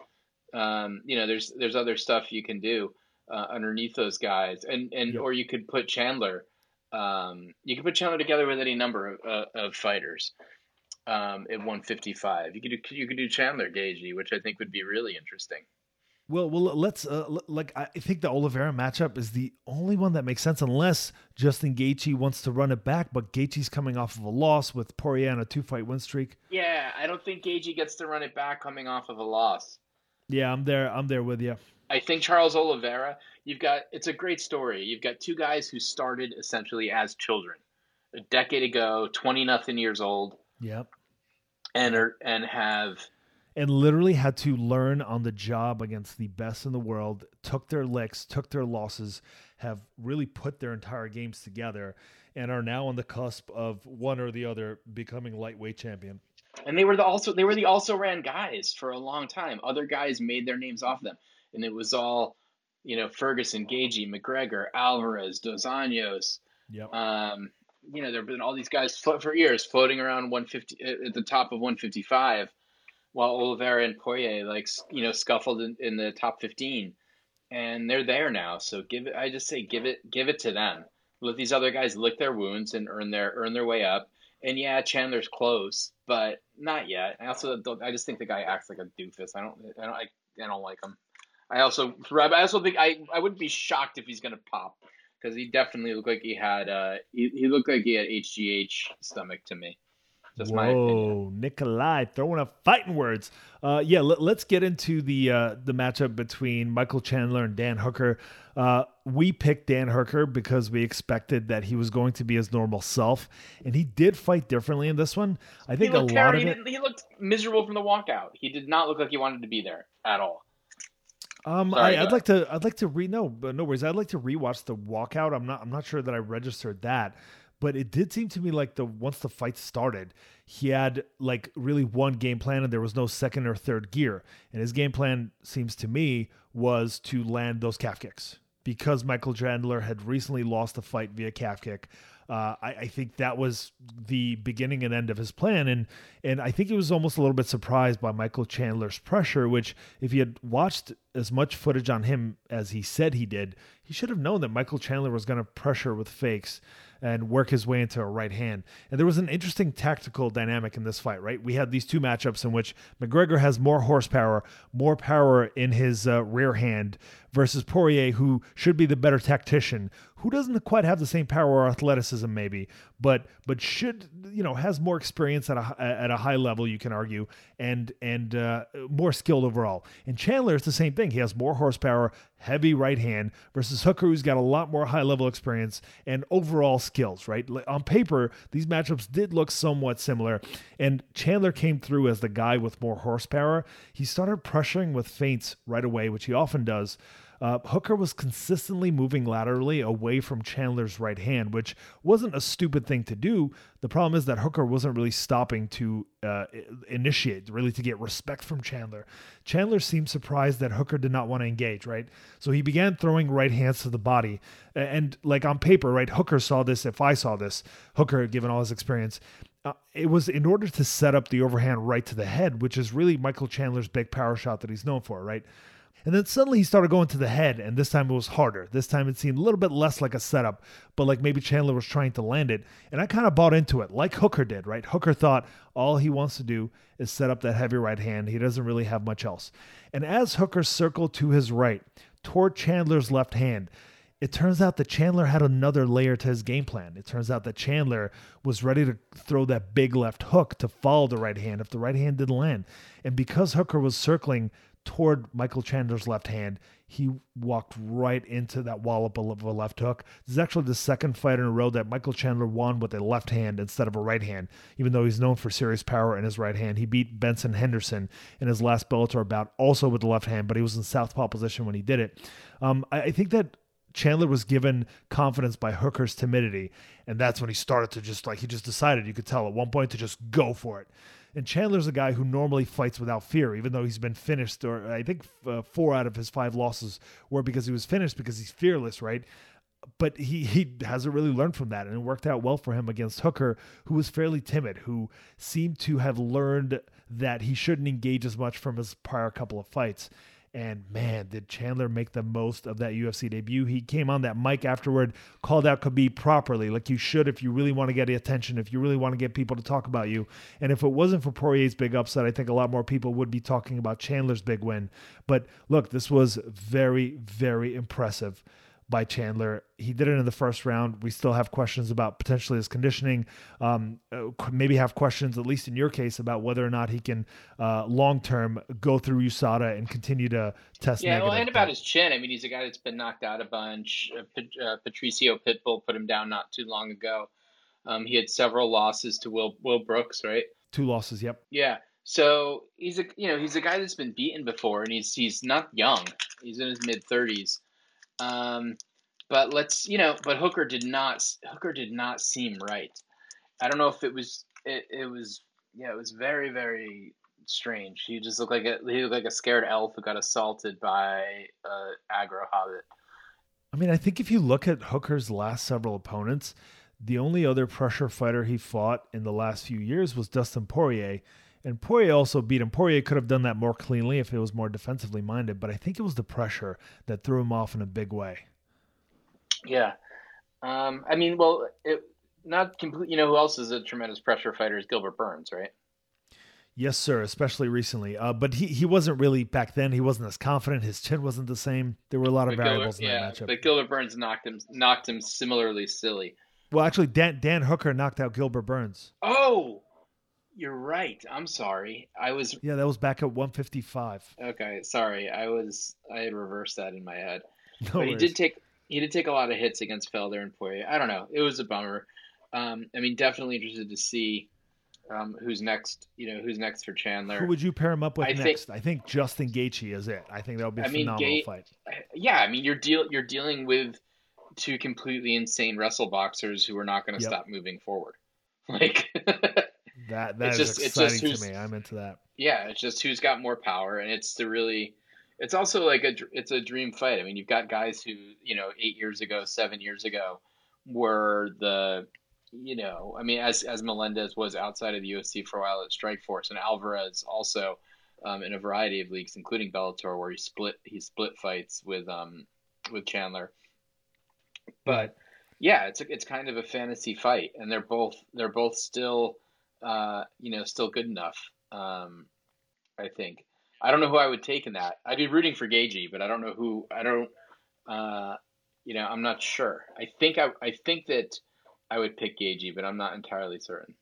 Um, you know, there's there's other stuff you can do uh, underneath those guys, and and Yep. or you could put Chandler. Um, you can put Chandler together with any number of, uh, of fighters um, at 155. You could do you could do Chandler Gaethje, which I think would be really interesting. Well, well, let's uh, l- like I think the Oliveira matchup is the only one that makes sense unless Justin Gaethje wants to run it back, but Gaethje's coming off of a loss with Poirier on a two-fight win streak. Yeah, I don't think Gaethje gets to run it back coming off of a loss. Yeah, I'm there. I'm there with you. I think Charles Oliveira, you've got it's a great story. You've got two guys who started essentially as children a decade ago, 20 nothing years old, Yep. and are and have and literally had to learn on the job against the best in the world, took their licks, took their losses, have really put their entire games together, and are now on the cusp of one or the other becoming lightweight champion. and they were the also they were the also ran guys for a long time. Other guys made their names off them, and it was all, you know, Ferguson, Gaethje, McGregor, Alvarez, Dos Anjos. Yep. Um, you know, there have been all these guys for years floating around 150 at the top of 155, while Oliveira and Poirier like you know scuffled in, in the top 15, and they're there now. So give it. I just say give it give it to them. Let these other guys lick their wounds and earn their earn their way up. And yeah, Chandler's close, but not yet. I also. I just think the guy acts like a doofus. I don't. I don't. I, I don't like him. I also. I also think I. I wouldn't be shocked if he's gonna pop because he definitely looked like he had. Uh, he, he looked like he had HGH stomach to me. Just my opinion. Whoa, Nikolai throwing up fighting words. Uh, yeah, let, us get into the uh, the matchup between Michael Chandler and Dan Hooker. Uh, we picked Dan Hooker because we expected that he was going to be his normal self, and he did fight differently in this one. I think a lot terrible. of He, it. didn't- he looked miserable from the walkout. He did not look like he wanted to be there at all. Um, Sorry, I, I'd like to. I'd like to re no, but no worries. I'd like to rewatch the walkout. I'm not. I'm not sure that I registered that, but it did seem to me like the once the fight started, he had like really one game plan, and there was no second or third gear. And his game plan seems to me was to land those calf kicks because Michael Chandler had recently lost a fight via calf kick. Uh, I, I think that was the beginning and end of his plan, and and I think he was almost a little bit surprised by Michael Chandler's pressure. Which, if he had watched as much footage on him as he said he did, he should have known that Michael Chandler was going to pressure with fakes and work his way into a right hand. And there was an interesting tactical dynamic in this fight, right? We had these two matchups in which McGregor has more horsepower, more power in his uh, rear hand versus Poirier, who should be the better tactician, who doesn't quite have the same power or athleticism, maybe, but but should you know has more experience at a at a high level, you can argue, and and uh, more skilled overall. And Chandler is the same thing. He has more horsepower, heavy right hand versus Hooker, who's got a lot more high level experience and overall skills. Right on paper, these matchups did look somewhat similar, and Chandler came through as the guy with more horsepower. He started pressuring with feints right away, which he often does. Uh, Hooker was consistently moving laterally away from Chandler's right hand, which wasn't a stupid thing to do. The problem is that Hooker wasn't really stopping to uh, initiate, really to get respect from Chandler. Chandler seemed surprised that Hooker did not want to engage, right? So he began throwing right hands to the body. And like on paper, right, Hooker saw this. If I saw this, Hooker, given all his experience, uh, it was in order to set up the overhand right to the head, which is really Michael Chandler's big power shot that he's known for, right? And then suddenly he started going to the head, and this time it was harder. This time it seemed a little bit less like a setup, but like maybe Chandler was trying to land it. And I kind of bought into it, like Hooker did, right? Hooker thought all he wants to do is set up that heavy right hand. He doesn't really have much else. And as Hooker circled to his right, toward Chandler's left hand, it turns out that Chandler had another layer to his game plan. It turns out that Chandler was ready to throw that big left hook to follow the right hand if the right hand didn't land. And because Hooker was circling toward Michael Chandler's left hand, he walked right into that wallop of a left hook. This is actually the second fight in a row that Michael Chandler won with a left hand instead of a right hand, even though he's known for serious power in his right hand. He beat Benson Henderson in his last Bellator bout, also with the left hand, but he was in southpaw position when he did it. Um, I, I think that Chandler was given confidence by Hooker's timidity, and that's when he started to just like he just decided. You could tell at one point to just go for it. And Chandler's a guy who normally fights without fear, even though he's been finished. Or I think uh, four out of his five losses were because he was finished because he's fearless, right? But he he hasn't really learned from that, and it worked out well for him against Hooker, who was fairly timid, who seemed to have learned that he shouldn't engage as much from his prior couple of fights. And man, did Chandler make the most of that UFC debut. He came on that mic afterward, called out Khabib properly, like you should if you really want to get attention, if you really want to get people to talk about you. And if it wasn't for Poirier's big upset, I think a lot more people would be talking about Chandler's big win. But look, this was very, very impressive by Chandler. He did it in the first round. We still have questions about potentially his conditioning. Um, uh, maybe have questions, at least in your case, about whether or not he can uh, long term go through USADA and continue to test. Yeah, negative. well, and about his chin. I mean, he's a guy that's been knocked out a bunch. Uh, uh Patricio Pitbull put him down not too long ago. Um, he had several losses to Will Will Brooks, right? Two losses. Yep. Yeah. So he's a you know he's a guy that's been beaten before, and he's he's not young. He's in his mid thirties. Um, but let's you know, but Hooker did not Hooker did not seem right. I don't know if it was it, it was yeah, it was very very strange. He just looked like a he looked like a scared elf who got assaulted by a aggro hobbit. I mean, I think if you look at Hooker's last several opponents, the only other pressure fighter he fought in the last few years was Dustin Poirier. And Poirier also beat him. Poirier could have done that more cleanly if it was more defensively minded, but I think it was the pressure that threw him off in a big way. Yeah. Um, I mean, well, it, not complete. You know who else is a tremendous pressure fighter is Gilbert Burns, right? Yes, sir. Especially recently, uh, but he, he wasn't really back then. He wasn't as confident. His chin wasn't the same. There were a lot of but variables Gilbert, in yeah, that matchup. But Gilbert Burns knocked him knocked him similarly silly. Well, actually, Dan Dan Hooker knocked out Gilbert Burns. Oh, you're right. I'm sorry. I was. Yeah, that was back at 155. Okay, sorry. I was. I had reversed that in my head. No but he did take. He did take a lot of hits against Felder and Poirier. I don't know. It was a bummer. Um, I mean, definitely interested to see um, who's next. You know, who's next for Chandler. Who would you pair him up with I next? think- I think Justin Gaethje is it. I think that would be a I mean, phenomenal Ga- fight. yeah, I mean, you're deal you're dealing with two completely insane wrestle boxers who are not going to Yep. stop moving forward. Like, That that It's is just- it's exciting just to me. I'm into that. yeah, it's just who's got more power, and it's the really. It's also like a it's a dream fight. I mean, you've got guys who you know eight years ago, seven years ago, were the you know I mean as as Melendez was outside of the UFC for a while at Strikeforce, and Alvarez also um, in a variety of leagues, including Bellator, where he split he split fights with um with Chandler. But yeah, it's a, it's kind of a fantasy fight, and they're both they're both still uh, you know still good enough. Um, I think. I don't know who I would take in that. I'd be rooting for Gaethje, but I don't know who. I don't. Uh, you know, I'm not sure. I think I I think that I would pick Gaethje, but I'm not entirely certain.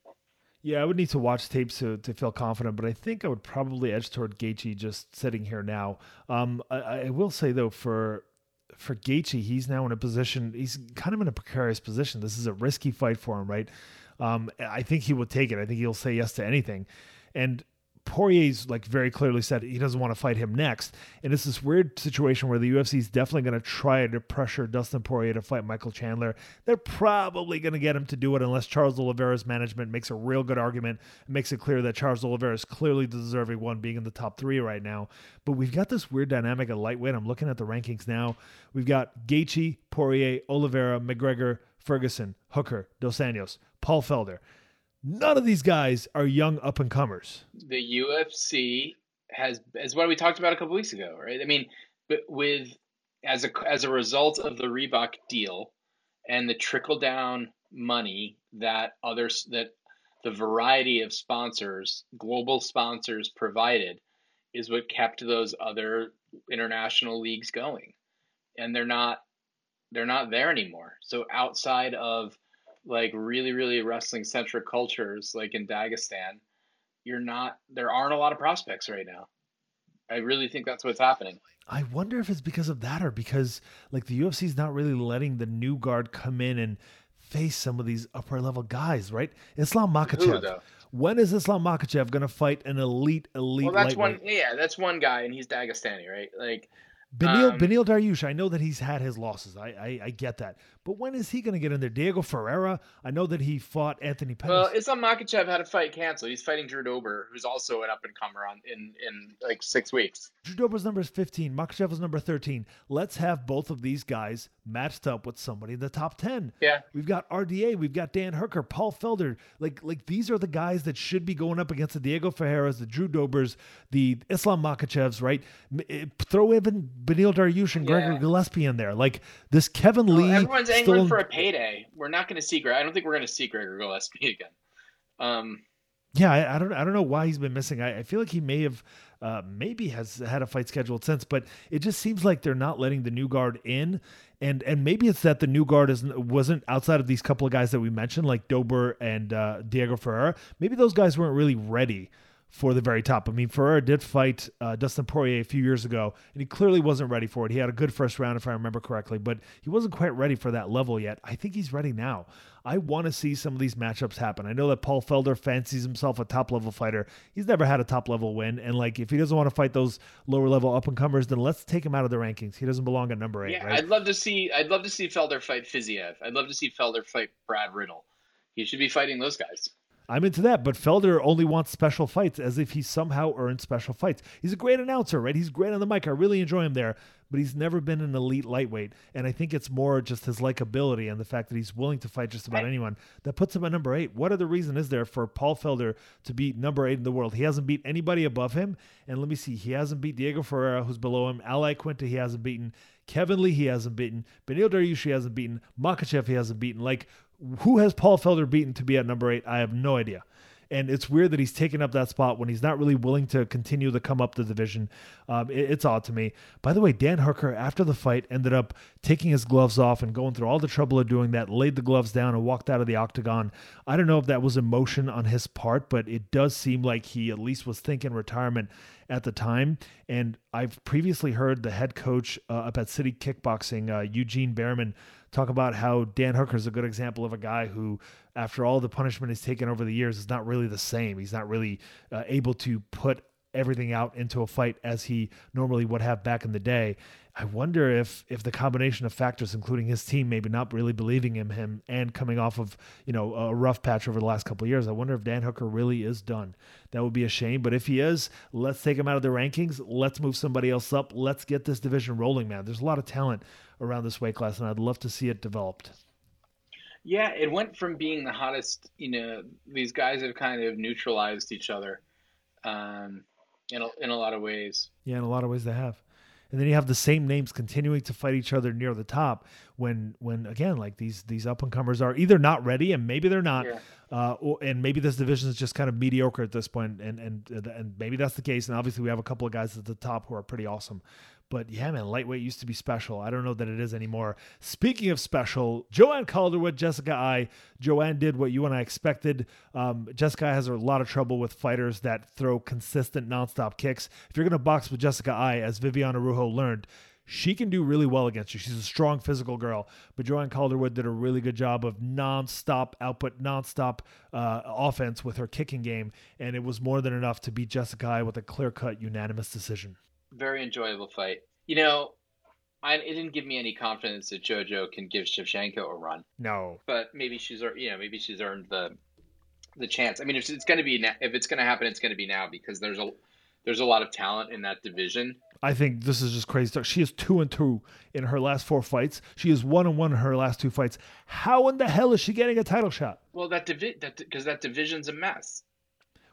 Yeah, I would need to watch tapes to, to feel confident, but I think I would probably edge toward Gaethje just sitting here now. Um, I, I will say though, for for Gaethje, he's now in a position. He's kind of in a precarious position. This is a risky fight for him, right? Um, I think he will take it. I think he'll say yes to anything. And Poirier's like very clearly said he doesn't want to fight him next. And it's this weird situation where the UFC is definitely going to try to pressure Dustin Poirier to fight Michael Chandler. They're probably going to get him to do it unless Charles Oliveira's management makes a real good argument and makes it clear that Charles Oliveira is clearly deserving one, being in the top three right now. But we've got this weird dynamic at lightweight. I'm looking at the rankings now. We've got Gaethje, Poirier, Oliveira, McGregor, Ferguson, Hooker, Dos Anjos, Paul Felder. None of these guys are young up and comers. The UFC has is what we talked about a couple weeks ago, right? I mean, with as a as a result of the Reebok deal and the trickle down money that others that the variety of sponsors, global sponsors provided is what kept those other international leagues going. And they're not they're not there anymore. So outside of like really really wrestling centric cultures like in Dagestan, you're not there aren't a lot of prospects right now. I really think that's what's happening. I wonder if it's because of that or because like the UFC is not really letting the new guard come in and face some of these upper level guys, right? Islam Makhachev. Who, when is Islam Makhachev going to fight an elite elite? Well, that's one. Yeah, that's one guy, and he's Dagestani, right? Like Beneil, um, Beneil Dariush, I know that he's had his losses. I, I, I get that. But when is he going to get in there? Diego Ferreira, I know that he fought Anthony Pettis. Well, Islam Makhachev had a fight canceled. He's fighting Drew Dober, who's also an up and comer on in in like six weeks. Drew Dober's number is 15. Makhachev is number 13. Let's have both of these guys matched up with somebody in the top 10. Yeah. We've got RDA, we've got Dan Hooker, Paul Felder. Like like these are the guys that should be going up against the Diego Ferreiras, the Drew Dobers, the Islam Makhachevs. right? Eh, throw even Beneil Dariush and Gregor yeah. Gillespie in there. Like this Kevin Lee. Everyone's angling for a payday. We're not going to see. Greg. I don't think we're going to see Gregor Gillespie again. Um, yeah, I, I, don't. I don't know why he's been missing. I, I feel like he may have, uh, maybe has had a fight scheduled since, but it just seems like they're not letting the new guard in, and and maybe it's that the new guard is wasn't outside of these couple of guys that we mentioned, like Dober and uh, Diego Ferrer. Maybe those guys weren't really ready for the very top. I mean, Ferreira did fight uh, Dustin Poirier a few years ago, and he clearly wasn't ready for it. He had a good first round, if I remember correctly, but he wasn't quite ready for that level yet. I think he's ready now. I want to see some of these matchups happen. I know that Paul Felder fancies himself a top level fighter. He's never had a top level win, and like if he doesn't want to fight those lower level up and comers, then let's take him out of the rankings. He doesn't belong at number eight. Yeah, right? I'd love to see. I'd love to see Felder fight Fiziev. I'd love to see Felder fight Brad Riddell. He should be fighting those guys. I'm into that, but Felder only wants special fights as if he somehow earned special fights. He's a great announcer, right? He's great on the mic. I really enjoy him there, but he's never been an elite lightweight. And I think it's more just his likability and the fact that he's willing to fight just about anyone that puts him at number eight. What other reason is there for Paul Felder to be number eight in the world? He hasn't beat anybody above him. And let me see, he hasn't beat Diego Ferreira, who's below him. Al Iaquinta, he hasn't beaten. Kevin Lee, he hasn't beaten. Beneil Dariush, he hasn't beaten. Makhachev, he hasn't beaten. Like, who has Paul Felder beaten to be at number eight? I have no idea. And it's weird that he's taken up that spot when he's not really willing to continue to come up the division. Um, it, it's odd to me. By the way, Dan Hooker, after the fight, ended up taking his gloves off and going through all the trouble of doing that, laid the gloves down and walked out of the octagon. I don't know if that was emotion on his part, but it does seem like he at least was thinking retirement at the time. And I've previously heard the head coach uh, up at City Kickboxing, uh, Eugene Bareman, talk about how Dan Hooker is a good example of a guy who, after all the punishment he's taken over the years, is not really the same. He's not really uh, able to put everything out into a fight as he normally would have back in the day. I wonder if if the combination of factors, including his team, maybe not really believing in him and coming off of you know a rough patch over the last couple of years, I wonder if Dan Hooker really is done. That would be a shame. But if he is, let's take him out of the rankings. Let's move somebody else up. Let's get this division rolling, man. There's a lot of talent around this weight class, and I'd love to see it developed. Yeah, it went from being the hottest. You know, these guys have kind of neutralized each other. Um, in a, in a lot of ways. Yeah, in a lot of ways they have. And then you have the same names continuing to fight each other near the top when when again like these these up and comers are either not ready and maybe they're not yeah. uh, or, and maybe this division is just kind of mediocre at this point and and and maybe that's the case and obviously we have a couple of guys at the top who are pretty awesome but yeah, man, lightweight used to be special. I don't know that it is anymore. Speaking of special, Joanne Calderwood, Jessica Eye. Joanne did what you and I expected. Um, Jessica has a lot of trouble with fighters that throw consistent nonstop kicks. If you're going to box with Jessica Eye, as Viviane Araújo learned, she can do really well against you. She's a strong physical girl. But Joanne Calderwood did a really good job of nonstop output, nonstop uh, offense with her kicking game, and it was more than enough to beat Jessica Eye with a clear cut, unanimous decision. Very enjoyable fight. You know, I, it didn't give me any confidence that JoJo can give Shevchenko a run. No, but maybe she's you know maybe she's earned the the chance. I mean, if it's going to be if it's going to happen, it's going to be now because there's a there's a lot of talent in that division. I think this is just crazy stuff. She is two and two in her last four fights. She is one and one in her last two fights. How in the hell is she getting a title shot? Well, that divi- that because that division's a mess.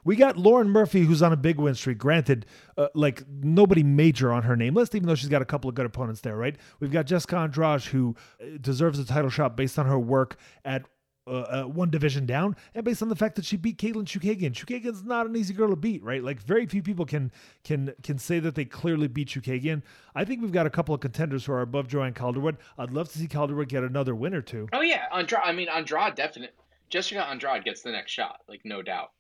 We got Lauren Murphy, who's on a big win streak. Granted, uh, like nobody major on her name list, even though she's got a couple of good opponents there, right? We've got Jessica Andrade, who uh, deserves a title shot based on her work at uh, uh, one division down, and based on the fact that she beat Katlyn Chookagian. Chookagian's not an easy girl to beat, right? Like very few people can can can say that they clearly beat Chookagian. I think we've got a couple of contenders who are above Joanne Calderwood. I'd love to see Calderwood get another win or two. Oh yeah, Andrade. I mean Andrade definitely. Jessica Andrade gets the next shot, like no doubt.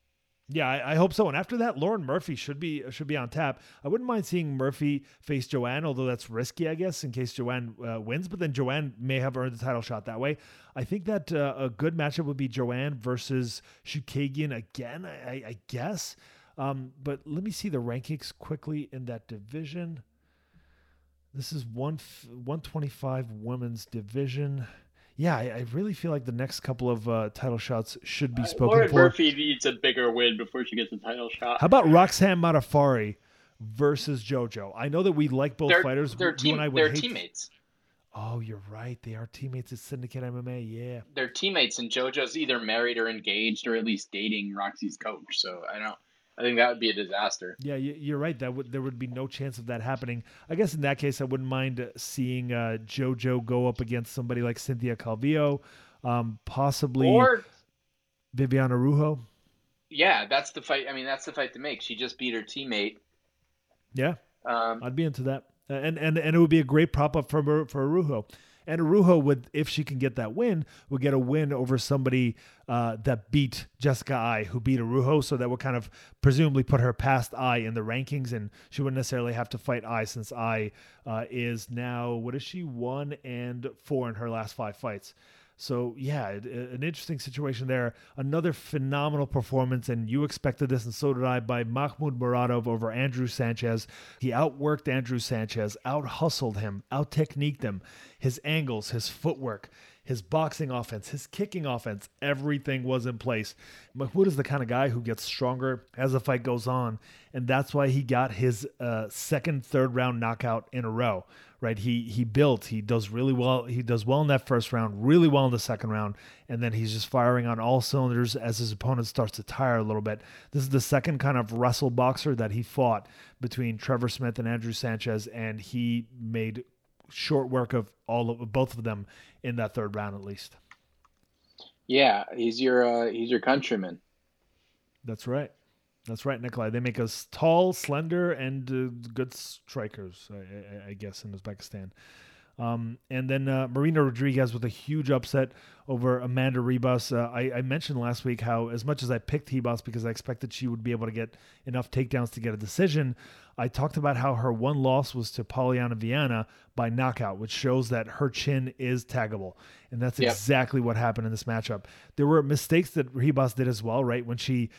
Yeah, I, I, hope so. And after that, Lauren Murphy should be should be on tap. I wouldn't mind seeing Murphy face Joanne, although that's risky, I guess, in case Joanne uh, wins. But then Joanne may have earned the title shot that way. I think that uh, a good matchup would be Joanne versus Chookagian again. I, I guess. Um, but let me see the rankings quickly in that division. This is one 125 women's division yeah, I, I, really feel like the next couple of uh, title shots should be uh, spoken uh, Lauren for. Murphy needs a bigger win before she gets a title shot. How about Roxanne Modafferi versus JoJo? I know that we like both they're, fighters. They're, team, they're teammates. Oh, you're right. They are teammates at Syndicate MMA. Yeah, they're teammates, and JoJo's either married or engaged, or at least dating Roxy's coach. So I don't. I think that would be a disaster. Yeah, you're right. That would there would be no chance of that happening. I guess in that case, I wouldn't mind seeing uh, JoJo go up against somebody like Cynthia Calvillo, um, possibly or Viviane Araújo. Yeah, that's the fight. I mean, that's the fight to make. She just beat her teammate. Yeah, um, I'd be into that, and and and it would be a great prop up for for Araújo. And Araújo would, if she can get that win, would get a win over somebody uh, that beat Jessica Eye, who beat Araújo. So that would kind of presumably put her past Eye in the rankings, and she wouldn't necessarily have to fight Eye since Eye uh, is now what is she one and four in her last five fights. So yeah, an interesting situation there. Another phenomenal performance, and you expected this, and so did I, by Mahmoud Muradov over Andrew Sanchez. He outworked Andrew Sanchez, out hustled him, out techniqued him. His angles, his footwork, his boxing offense, his kicking offense, everything was in place. Mahmoud is the kind of guy who gets stronger as the fight goes on, and that's why he got his uh, second, third round knockout in a row. Right? He he built. He does really well. He does well in that first round, really well in the second round, and then he's just firing on all cylinders as his opponent starts to tire a little bit. This is the second kind of wrestle boxer that he fought between Trevor Smith and Andrew Sanchez, and he made short work of all of both of them in that third round at least. Yeah, he's your uh, he's your countryman. That's right. That's right, Nikolai. They make us tall, slender, and uh, good strikers, I, I, I, guess, in Uzbekistan. Um, and then uh, Marina Rodriguez with a huge upset over Amanda Ribas. Uh, I, I, mentioned last week how, as much as I picked Ribas because I expected she would be able to get enough takedowns to get a decision, I talked about how her one loss was to Polyana Viana by knockout, which shows that her chin is taggable. And that's yep. exactly what happened in this matchup. There were mistakes that Ribas did as well, right? When she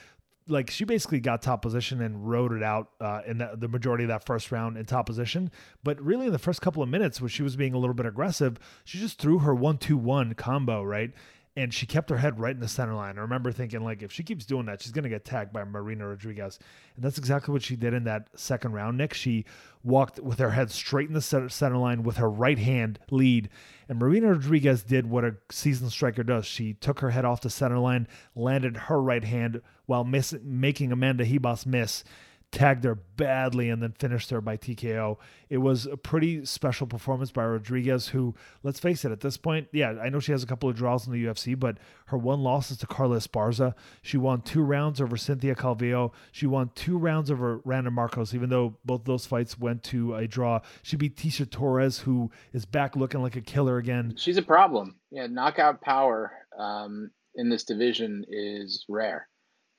like she basically got top position and rode it out uh, in the, the, majority of that first round in top position. But really, in the first couple of minutes, where she was being a little bit aggressive, she just threw her one-two-one combo right, and she kept her head right in the center line. I remember thinking like, if she keeps doing that, she's gonna get tagged by Marina Rodriguez, and that's exactly what she did in that second round. Nick, she walked with her head straight in the center line with her right hand lead, and Marina Rodriguez did what a seasoned striker does. She took her head off the center line, landed her right hand while miss, making Amanda Ribas miss tagged her badly and then finished her by TKO. It was a pretty special performance by Rodriguez, who, let's face it, at this point, yeah, I know she has a couple of draws in the UFC, but her one loss is to Carla Esparza. She won two rounds over Cynthia Calvillo. She won two rounds over Randa Markos, even though both those fights went to a draw. She beat Tecia Torres, who is back looking like a killer again. She's a problem. Yeah, knockout power um, in this division is rare.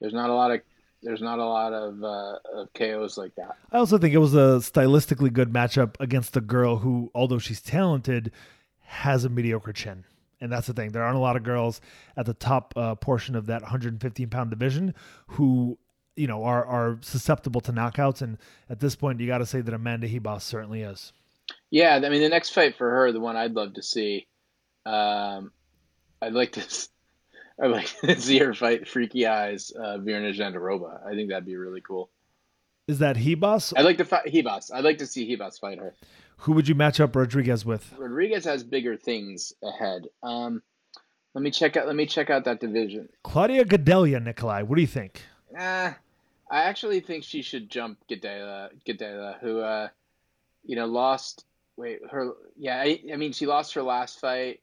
There's not a lot of There's not a lot of uh, of KOs like that. I also think it was a stylistically good matchup against a girl who, although she's talented, has a mediocre chin. And that's the thing. There aren't a lot of girls at the top uh, portion of that 115 pound division who, you know, are are susceptible to knockouts. And at this point, you got to say that Amanda Ribas certainly is. Yeah, I mean, the next fight for her, the one I'd love to see, um, I'd like to, I'd like to see her fight Freaky Eyes, uh, Virna Jandiroba. I think that'd be really cool. Is that Ribas? I'd like to fight Ribas. I'd like to see Ribas fight her. Who would you match up Rodriguez with? Rodriguez has bigger things ahead. Um, let me check out. Let me check out that division. Claudia Gadelha, Nikolai. What do you think? Nah, I actually think she should jump Gadelha. Gadelha, who, uh, you know, lost. Wait, her. Yeah, I, I mean, she lost her last fight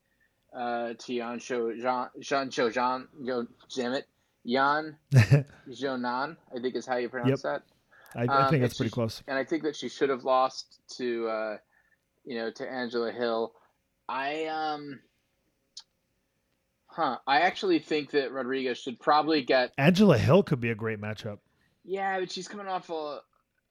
uh, to Yan Shou Jean Jean. Yo, damn it, Yan Xiaonan. I think is how you pronounce Yep. that. I, I Um, think it's pretty she- close. and I think that she should have lost to, uh, you know, to Angela Hill. I um, huh? I actually think that Rodriguez should probably get. Angela Hill could be a great matchup. Yeah, but she's coming off a,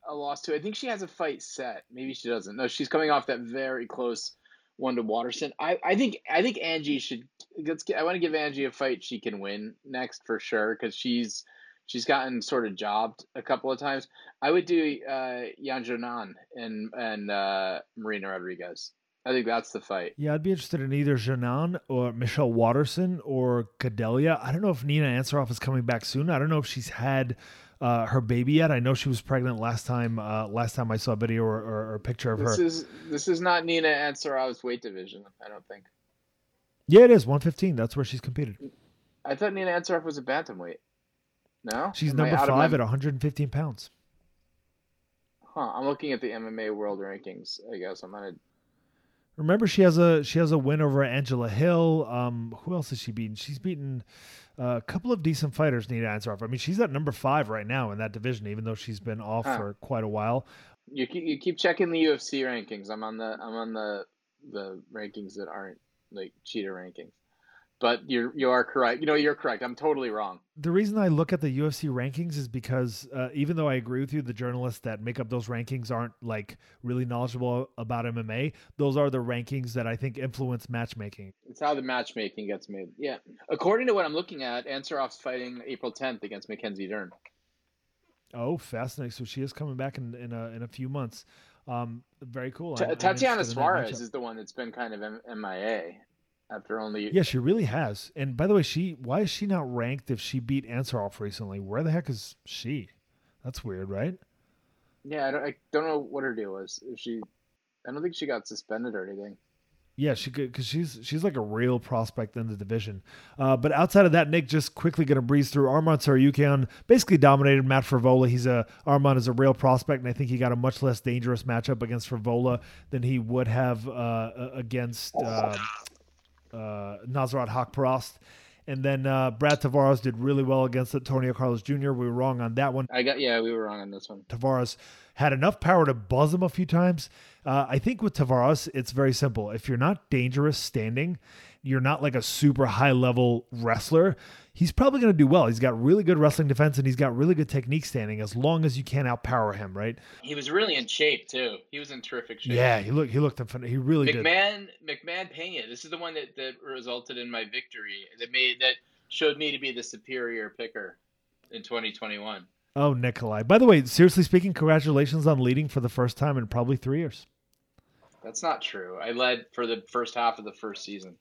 a loss too. I think she has a fight set. Maybe she doesn't. No, she's coming off that very close one to Waterson. I, I think I think Angie should. Let's get, I want to give Angie a fight she can win next for sure because she's she's gotten sort of jobbed a couple of times. I would do uh, Yan Jonan and and uh, Marina Rodriguez. I think that's the fight. Yeah, I'd be interested in either Janan or Michelle Waterson or Gadelha. I don't know if Nina Ansaroff is coming back soon. I don't know if she's had uh, her baby yet. I know she was pregnant last time. Uh, last time I saw a video or, or, or a picture of her. This is this is not Nina Ansaroff's weight division. I don't think. yeah, it is 115. That's where she's competed. I thought Nina Ansaroff was a bantamweight. No, She's Am number five my- at 115 pounds. Huh, I'm looking at the MMA world rankings. I guess I'm gonna. Remember, she has a she has a win over Angela Hill. Um, who else has she beaten? She's beaten uh, a couple of decent fighters. Nina Ansaroff. I mean, she's at number five right now in that division, even though she's been off Huh. for quite a while. You keep, you keep checking the UFC rankings. I'm on the I'm on the the rankings that aren't like cheetah rankings. But you're you are correct. You know you're correct. I'm totally wrong. The reason I look at the UFC rankings is because uh, even though I agree with you, the journalists that make up those rankings aren't like really knowledgeable about MMA. Those are the rankings that I think influence matchmaking. It's how the matchmaking gets made. Yeah. According to what I'm looking at, Ansaroff's fighting April 10th against Mackenzie Dern. Oh, fascinating! So she is coming back in in a, in a few months. Um, very cool. I'm Tatiana interested in that Suarez is the one that's been kind of M- MIA after only. Yeah, she really has. And by the way, she why is she not ranked if she beat Ansaroff recently? Where the heck is she? That's weird, right? Yeah, I don't, I don't know what her deal was. If she, I don't think she got suspended or anything. Yeah, she could because she's she's like a real prospect in the division. Uh, but outside of that, Nick just quickly gonna breeze through. Arman Tsarukyan basically dominated Matt Frevola. He's a Armand is a real prospect, and I think he got a much less dangerous matchup against Frivola than he would have uh, against uh, uh, Nasrat Haqparast. And then uh, Brad Tavares did really well against Antonio Carlos Jr. We were wrong on that one. I got yeah, we were wrong on this one. Tavares had enough power to buzz him a few times. Uh, I think with Tavares, it's very simple. If you're not dangerous standing, you're not like a super high level wrestler, he's probably going to do well. He's got really good wrestling defense and he's got really good technique standing as long as you can't outpower him, right? He was really in shape too. He was in terrific shape. Yeah, he looked he looked he really did. McMann McMann Pena. This is the one that, that resulted in my victory. That made that showed me to be the superior picker in 2021. Oh, Nikolai. By the way, seriously speaking, congratulations on leading for the first time in probably 3 years. That's not true. I led for the first half of the first season.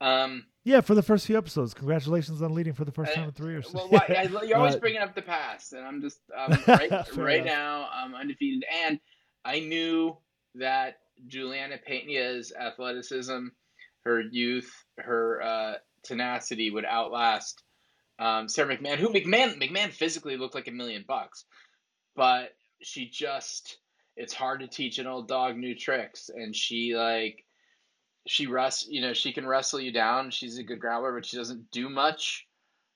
Um, Yeah, for the first few episodes. Congratulations on leading for the first time in 3 years. well, why, I, you're always bringing up the past, and I'm just um, right, right enough. now I'm undefeated, and I knew that Julianna Pena's athleticism, her youth, her uh, tenacity would outlast um, Sara McMann, who McMann McMann physically looked like a million bucks, but she just it's hard to teach an old dog new tricks, and she like she wrest you know she can wrestle you down. She's a good grappler, but she doesn't do much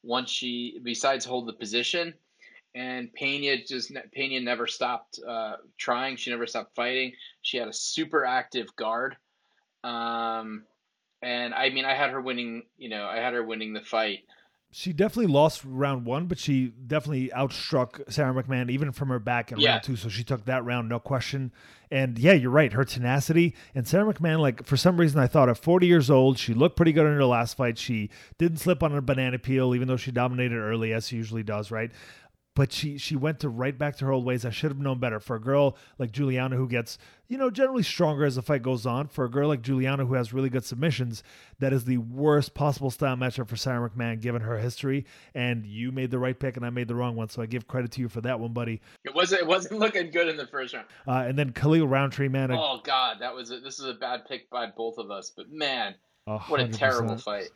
once she besides hold the position. And Pena just Pena never stopped uh, trying. She never stopped fighting. She had a super active guard. Um, and I mean, I had her winning. You know, I had her winning the fight. She definitely lost round one, but she definitely outstruck Sara McMann even from her back in Yeah. round two. So she took that round, no question. And yeah, you're right. Her tenacity and Sara McMann, like for some reason, I thought at 40 years old, she looked pretty good in her last fight. She didn't slip on a banana peel, even though she dominated early, as she usually does, right? But she she went to right back to her old ways. I should have known better. For a girl like Julianna who gets, you know, generally stronger as the fight goes on, for a girl like Julianna who has really good submissions, that is the worst possible style matchup for Sara McMann given her history. And you made the right pick and I made the wrong one. So I give credit to you for that one, buddy. It wasn't. It wasn't looking good in the first round. Uh, and then Khalil Rountree, man, Oh God, that was. A, this is a bad pick by both of us. But man, a what a terrible fight.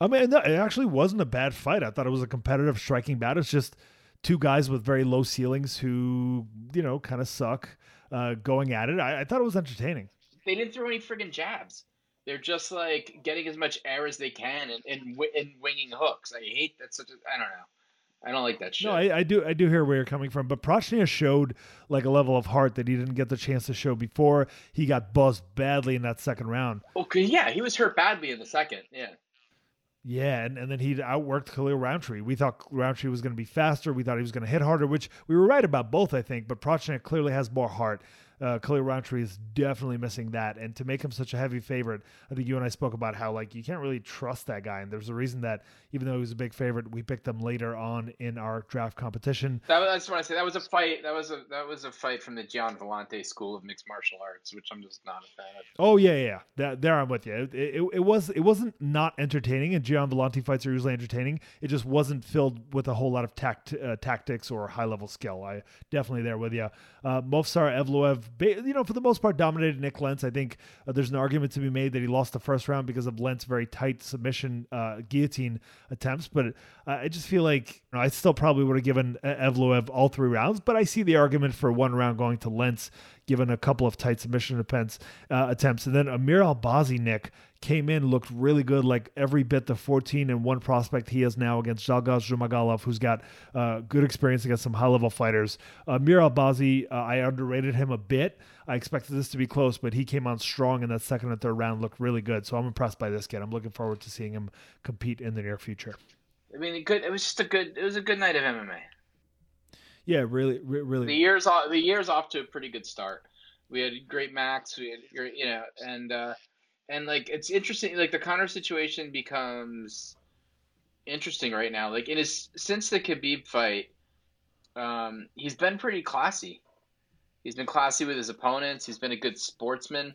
I mean, no, it actually wasn't a bad fight. I thought it was a competitive striking bout. It's just two guys with very low ceilings who, you know, kind of suck uh, going at it. I, I thought it was entertaining. They didn't throw any friggin' jabs. They're just like getting as much air as they can and and, and winging hooks. I hate that. Such a. I don't know. I don't like that shit. No, I, I do I do hear where you're coming from, but Prachnio showed like a level of heart that he didn't get the chance to show before. He got buzzed badly in that second round. okay, yeah, he was hurt badly in the second. Yeah. Yeah, and, and then he outworked Khalil Rountree. We thought Rountree was going to be faster. We thought he was going to hit harder, which we were right about both, I think. But Prachnio clearly has more heart. Uh, Khalil Rountree is definitely missing that. And to make him such a heavy favorite, I think you and I spoke about how like you can't really trust that guy. And there's a reason that even though he was a big favorite, we picked him later on in our draft competition. That was, that's what I say. That was a fight. That was a that was a fight from the Gian Villante School of Mixed Martial Arts, which I'm just not a fan of. Oh yeah, yeah. That, there I'm with you. It, it, it was it wasn't not entertaining, and Gian Villante fights are usually entertaining. It just wasn't filled with a whole lot of tact, uh, tactics or high level skill. I definitely there with you. Uh, Movsar Evloev, you know, for the most part, dominated Nik Lentz. I think uh, there's an argument to be made that he lost the first round because of Lentz's very tight submission uh, guillotine attempts. But uh, I just feel like you know, I still probably would have given Evloev all three rounds. But I see the argument for one round going to Lentz, given a couple of tight submission attempts. Uh, attempts, and then Amir Albazi, Nick came in, looked really good, like every bit the 14 and one prospect he has now against Zhalgas Zhumagulov, who's got uh, good experience against some high level fighters. Amir Mir Albazi, uh, I underrated him a bit. I expected this to be close, but he came on strong in that second and third round, looked really good. So I'm impressed by this kid. I'm looking forward to seeing him compete in the near future. I mean, good. It was just a good. It was a good night of MMA. Yeah, really, really. The year's off. The year's off to a pretty good start. We had great Max. We had you know, and uh, and like it's interesting. Like the Conor situation becomes interesting right now. Like in his since the Khabib fight, um, he's been pretty classy. He's been classy with his opponents. He's been a good sportsman.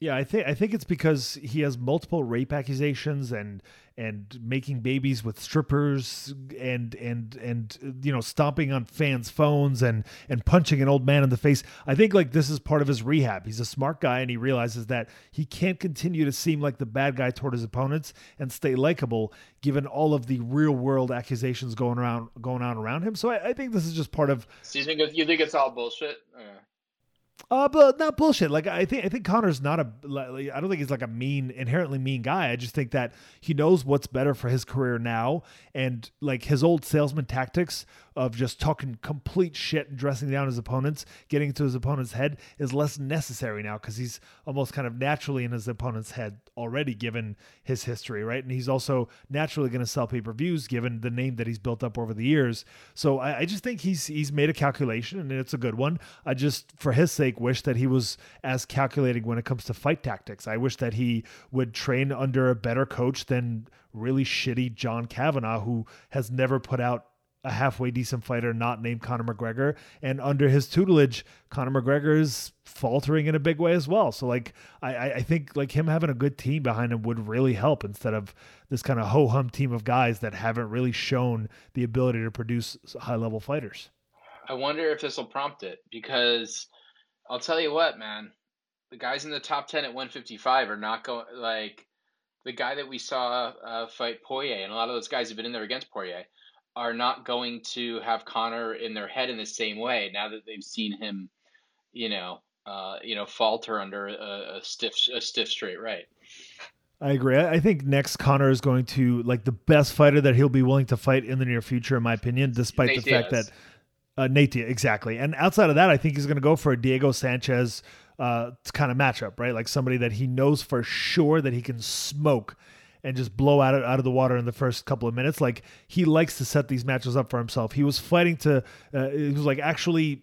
Yeah, I think I think it's because he has multiple rape accusations and and making babies with strippers and and and you know stomping on fans' phones and and punching an old man in the face. I think like this is part of his rehab. He's a smart guy and he realizes that he can't continue to seem like the bad guy toward his opponents and stay likable given all of the real world accusations going around going on around him. So I, I think this is just part of So you think you think it's all bullshit? Uh, uh, but not bullshit. Like I think I think Conor's not a. Like, I don't think he's like a mean, inherently mean guy. I just think that he knows what's better for his career now, and like his old salesman tactics of just talking complete shit and dressing down his opponents, getting into his opponent's head is less necessary now because he's almost kind of naturally in his opponent's head already, given his history, right? And he's also naturally going to sell pay per views given the name that he's built up over the years. So I, I just think he's he's made a calculation and it's a good one. I just, for his sake, wish that he was as calculating when it comes to fight tactics. I wish that he would train under a better coach than really shitty John Kavanagh, who has never put out a halfway decent fighter not named Conor McGregor. And under his tutelage, Conor McGregor is faltering in a big way as well. So like I, I think like him having a good team behind him would really help instead of this kind of ho hum team of guys that haven't really shown the ability to produce high level fighters. I wonder if this will prompt it because I'll tell you what, man, the guys in the top ten at 155 are not going like the guy that we saw uh, fight Poirier, and a lot of those guys have been in there against Poirier, are not going to have Conor in their head in the same way now that they've seen him, you know, uh, you know, falter under a, a stiff a stiff straight right. I agree. I think next Conor is going to like the best fighter that he'll be willing to fight in the near future, in my opinion, despite Nate the fact that uh, Nate Diaz, exactly. And outside of that, I think he's going to go for a Diego Sanchez uh, kind of matchup, right? Like somebody that he knows for sure that he can smoke. And just blow out out of the water in the first couple of minutes. Like he likes to set these matches up for himself. He was fighting to, uh, he was like actually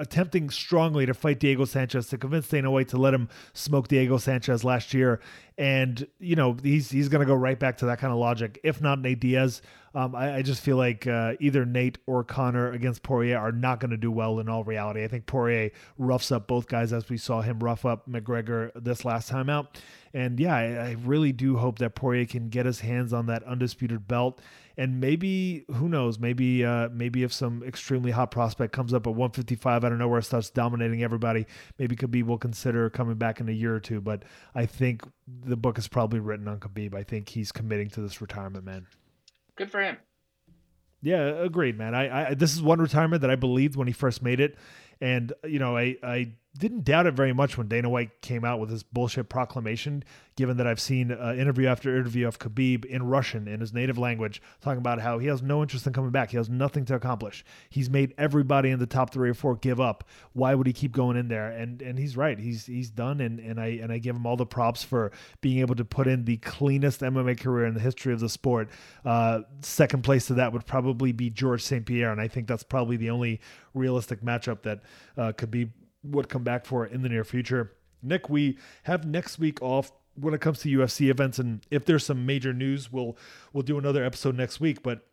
attempting strongly to fight Diego Sanchez to convince Dana White to let him smoke Diego Sanchez last year. And, you know, he's he's going to go right back to that kind of logic. If not Nate Diaz, um, I, I, just feel like uh, either Nate or Conor against Poirier are not going to do well in all reality. I think Poirier roughs up both guys as we saw him rough up McGregor this last time out. And yeah, I, I really do hope that Poirier can get his hands on that undisputed belt and maybe who knows maybe uh, maybe if some extremely hot prospect comes up at 155 out of nowhere starts dominating everybody maybe Khabib will consider coming back in a year or two. But I think the book is probably written on Khabib. I think he's committing to this retirement man. Good for him. Yeah agreed man. I, I this is one retirement that I believed when he first made it. And you know I I didn't doubt it very much when Dana White came out with his bullshit proclamation, given that I've seen uh, interview after interview of Khabib in Russian, in his native language, talking about how he has no interest in coming back. He has nothing to accomplish. He's made everybody in the top three or four give up. Why would he keep going in there? And and he's right. He's he's done, and, and I and I give him all the props for being able to put in the cleanest MMA career in the history of the sport. Uh, second place to that would probably be George St. Pierre, and I think that's probably the only realistic matchup that uh, Khabib would come back for in the near future. Nick, we have next week off when it comes to UFC events, and if there's some major news, we'll we'll do another episode next week. But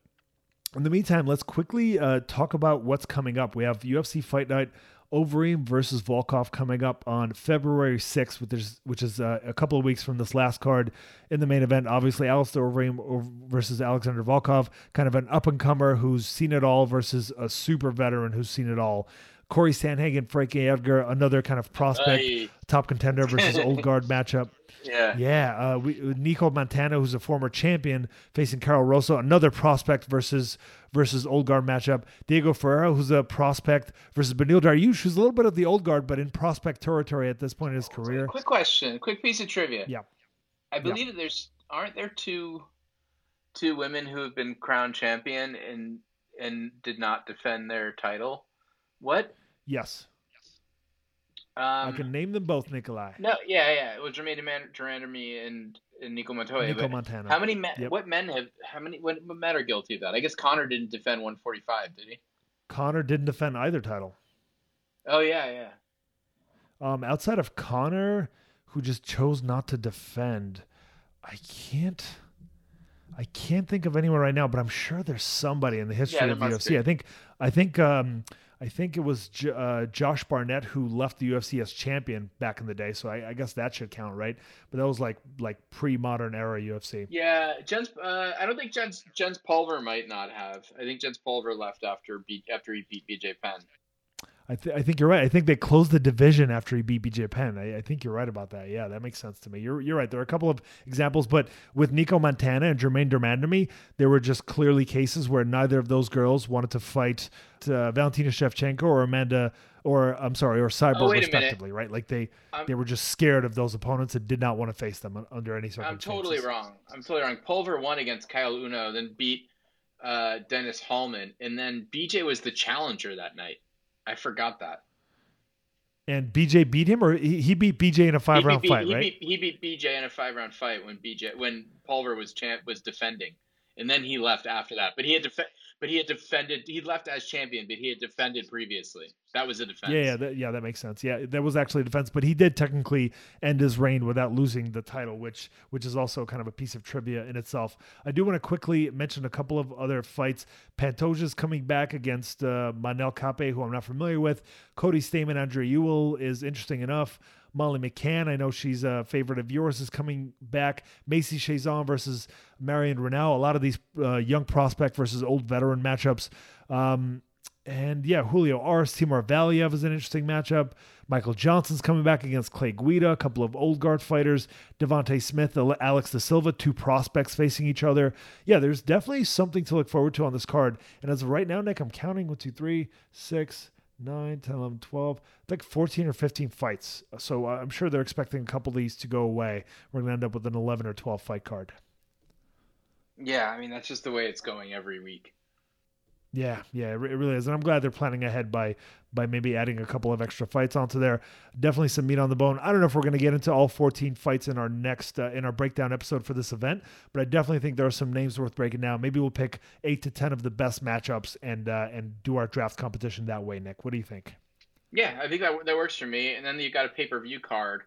in the meantime, let's quickly uh, talk about what's coming up. We have UFC Fight Night. Overeem versus Volkov coming up on February 6th, which is, which is uh, a couple of weeks from this last card in the main event. Obviously, Alistair Overeem versus Alexander Volkov, kind of an up and comer who's seen it all versus a super veteran who's seen it all. Corey Sandhagen, Frankie Edgar, another kind of prospect, Aye. top contender versus old guard matchup. Yeah, yeah. Uh, we, Nicco Montaño, who's a former champion, facing Karol Rosa, another prospect versus versus old guard matchup. Diego Ferreira, who's a prospect, versus Beneil Dariush, who's a little bit of the old guard, but in prospect territory at this point in his career. Quick question, quick piece of trivia. Yeah, I believe yeah. that there's aren't there two two women who have been crowned champion and and did not defend their title. What? Yes. Um, I can name them both, Nikolai. No, yeah, yeah. It was Jermaine Durandamy and, and Nicco Montoya. Nicco Montaño. How many men? Yep. What men have? How many? What, what men are guilty of that? I guess Conor didn't defend 145, did he? Conor didn't defend either title. Oh yeah, yeah. Um, outside of Conor, who just chose not to defend, I can't. I can't think of anyone right now, but I'm sure there's somebody in the history yeah, of the UFC. Be. I think I think um, I think it was J- uh, Josh Barnett who left the UFC as champion back in the day. So I, I, guess that should count, right? But that was like like pre-modern era UFC. Yeah, Jens. Uh, I don't think Jens Jens Pulver might not have. I think Jens Pulver left after beat after he beat BJ Penn. I, th- I think you're right. I think they closed the division after he beat BJ Penn. I, I, think you're right about that. Yeah, that makes sense to me. You're you're right. There are a couple of examples, but with Nicco Montaño and Germaine de there were just clearly cases where neither of those girls wanted to fight uh, Valentina Shevchenko or Amanda or I'm sorry, or Cyborg oh, respectively, right? Like they they were just scared of those opponents and did not want to face them under any circumstances. I'm totally wrong. I'm totally wrong. Pulver won against Caol Uno, then beat uh, Dennis Hallman, and then BJ was the challenger that night. I forgot that. And BJ beat him, or he, he beat BJ in a five round fight, he right? Beat, he beat BJ in a five round fight when BJ when Pulver was champ was defending, and then he left after that. But he had to def- but he had defended. He left as champion, but he had defended previously. That was a defense. Yeah, yeah, that, yeah. That makes sense. Yeah, that was actually a defense, but he did technically end his reign without losing the title, which which is also kind of a piece of trivia in itself. I do want to quickly mention a couple of other fights. Pantoja's coming back against uh, Manel Kape, who I'm not familiar with. Cody Stamann, Andre Ewell is interesting enough. Molly McCann, I know she's a favorite of yours, is coming back. Macy Chiasson versus Marion Reneau. A lot of these uh, young prospect versus old veteran matchups. Um, and yeah, Julio Arce, Timur Valiev is an interesting matchup. Michael Johnson's coming back against Clay Guida, a couple of old guard fighters. Devonte Smith, Alex De Silva, two prospects facing each other. Yeah, there's definitely something to look forward to on this card. And as of right now, Nick, I'm counting one, two, three, six, 9, 10, 11, 12, like 14 or 15 fights. So uh, I'm sure they're expecting a couple of these to go away. We're going to end up with an 11 or 12 fight card. Yeah, I mean, that's just the way it's going every week. Yeah, yeah, it really is, and I'm glad they're planning ahead by by maybe adding a couple of extra fights onto there. Definitely some meat on the bone. I don't know if we're going to get into all 14 fights in our next uh, in our breakdown episode for this event, but I definitely think there are some names worth breaking down. Maybe we'll pick eight to ten of the best matchups and uh, and do our draft competition that way. Nick, what do you think? Yeah, I think that that works for me. And then you got a pay per view card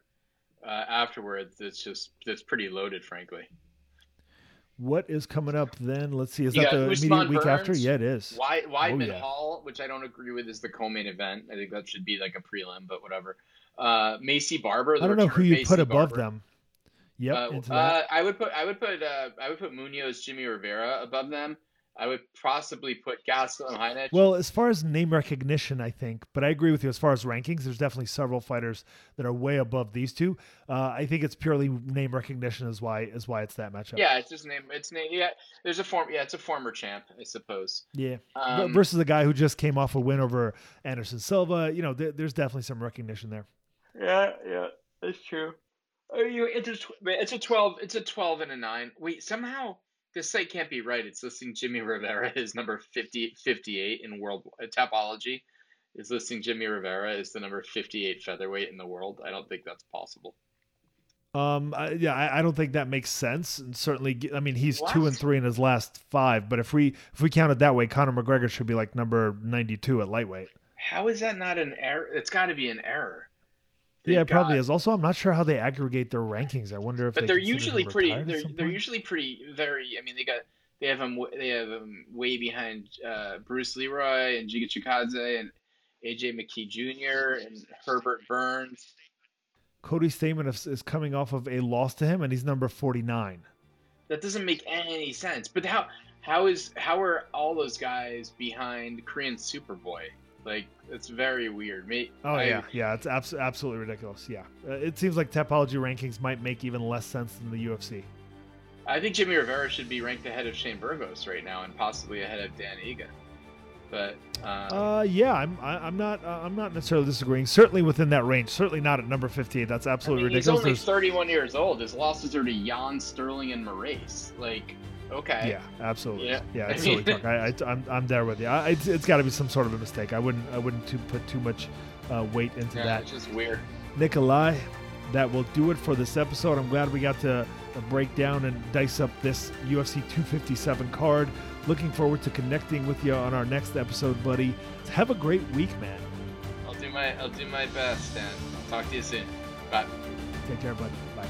uh, afterwards. That's just that's pretty loaded, frankly. What is coming up then? Let's see. Is You that the Usman immediate week Burns, after? Yeah, it is. Why Weidman yeah. Hall, which I don't agree with, is the co-main event. I think that should be like a prelim, but whatever. Uh, Maycee Barber. I don't know who you put above Barber. them. Yep, Uh, into that. uh, I would put I would put uh, I would put Munoz, Jimmy Rivera above them. I would possibly put Gastelum, Heinrich. Well, as far as name recognition, I think, but I agree with you. As far as rankings, there's definitely several fighters that are way above these two. Uh, I think it's purely name recognition is why is why it's that matchup. yeah, it's just name. It's name. Yeah, there's a form. Yeah, it's a former champ, I suppose. yeah. Um, Versus a guy who just came off a win over Anderson Silva. You know, there, there's definitely some recognition there. Yeah, yeah, that's true. Oh, you it's a tw- it's a twelve it's a twelve and a nine. Wait, somehow this site can't be right. It's listing Jimmy Rivera as number 50, 58 in world uh, Tapology. Is listing Jimmy Rivera as the number fifty eight featherweight in the world. I don't think that's possible. Um, I, yeah, I, I don't think that makes sense. And certainly, I mean, he's two and three in his last five. But if we if we count it that way, Conor McGregor should be like number ninety two at lightweight. How is that not an error? It's got to be an error. Yeah, it probably is. Also, I'm not sure how they aggregate their rankings. I wonder if But they they're usually pretty. They're they're usually pretty very. I mean, they got they have them They have him way behind uh, Bruce Leroy and Giga Chikadze and AJ McKee Jr. and Herbert Burns. Cody Stamann is, is coming off of a loss to him, and he's number 49. That doesn't make any sense. But how how is how are all those guys behind Korean Superboy? Like it's very weird. Me. Oh I- yeah, yeah, it's abs- absolutely ridiculous. Yeah, uh, it seems like Tapology rankings might make even less sense than the UFC. I think Jimmy Rivera should be ranked ahead of Shane Burgos right now, and possibly ahead of Dan Ige. But um, Uh, yeah, I'm I, I'm not uh, I'm not necessarily disagreeing. Certainly within that range. Certainly not at number 58. That's I absolutely ridiculous. he's only There's- 31 years old. His losses are to Yan, Sterling, and Moraes. Like, okay. yeah, absolutely. Yeah. Yeah, I it's silly mean- talk. I, I, I'm, I'm there with you. I, it's it's got to be some sort of a mistake. I wouldn't I wouldn't to put too much uh, weight into Yeah, that. it's just weird. Nikolai, that will do it for this episode. I'm glad we got to uh, break down and dice up this UFC 257 card. Looking forward to connecting with you on our next episode, buddy. Have a great week, man. I'll do my I'll do my best, and I'll talk to you soon. Bye. Take care, buddy. Bye.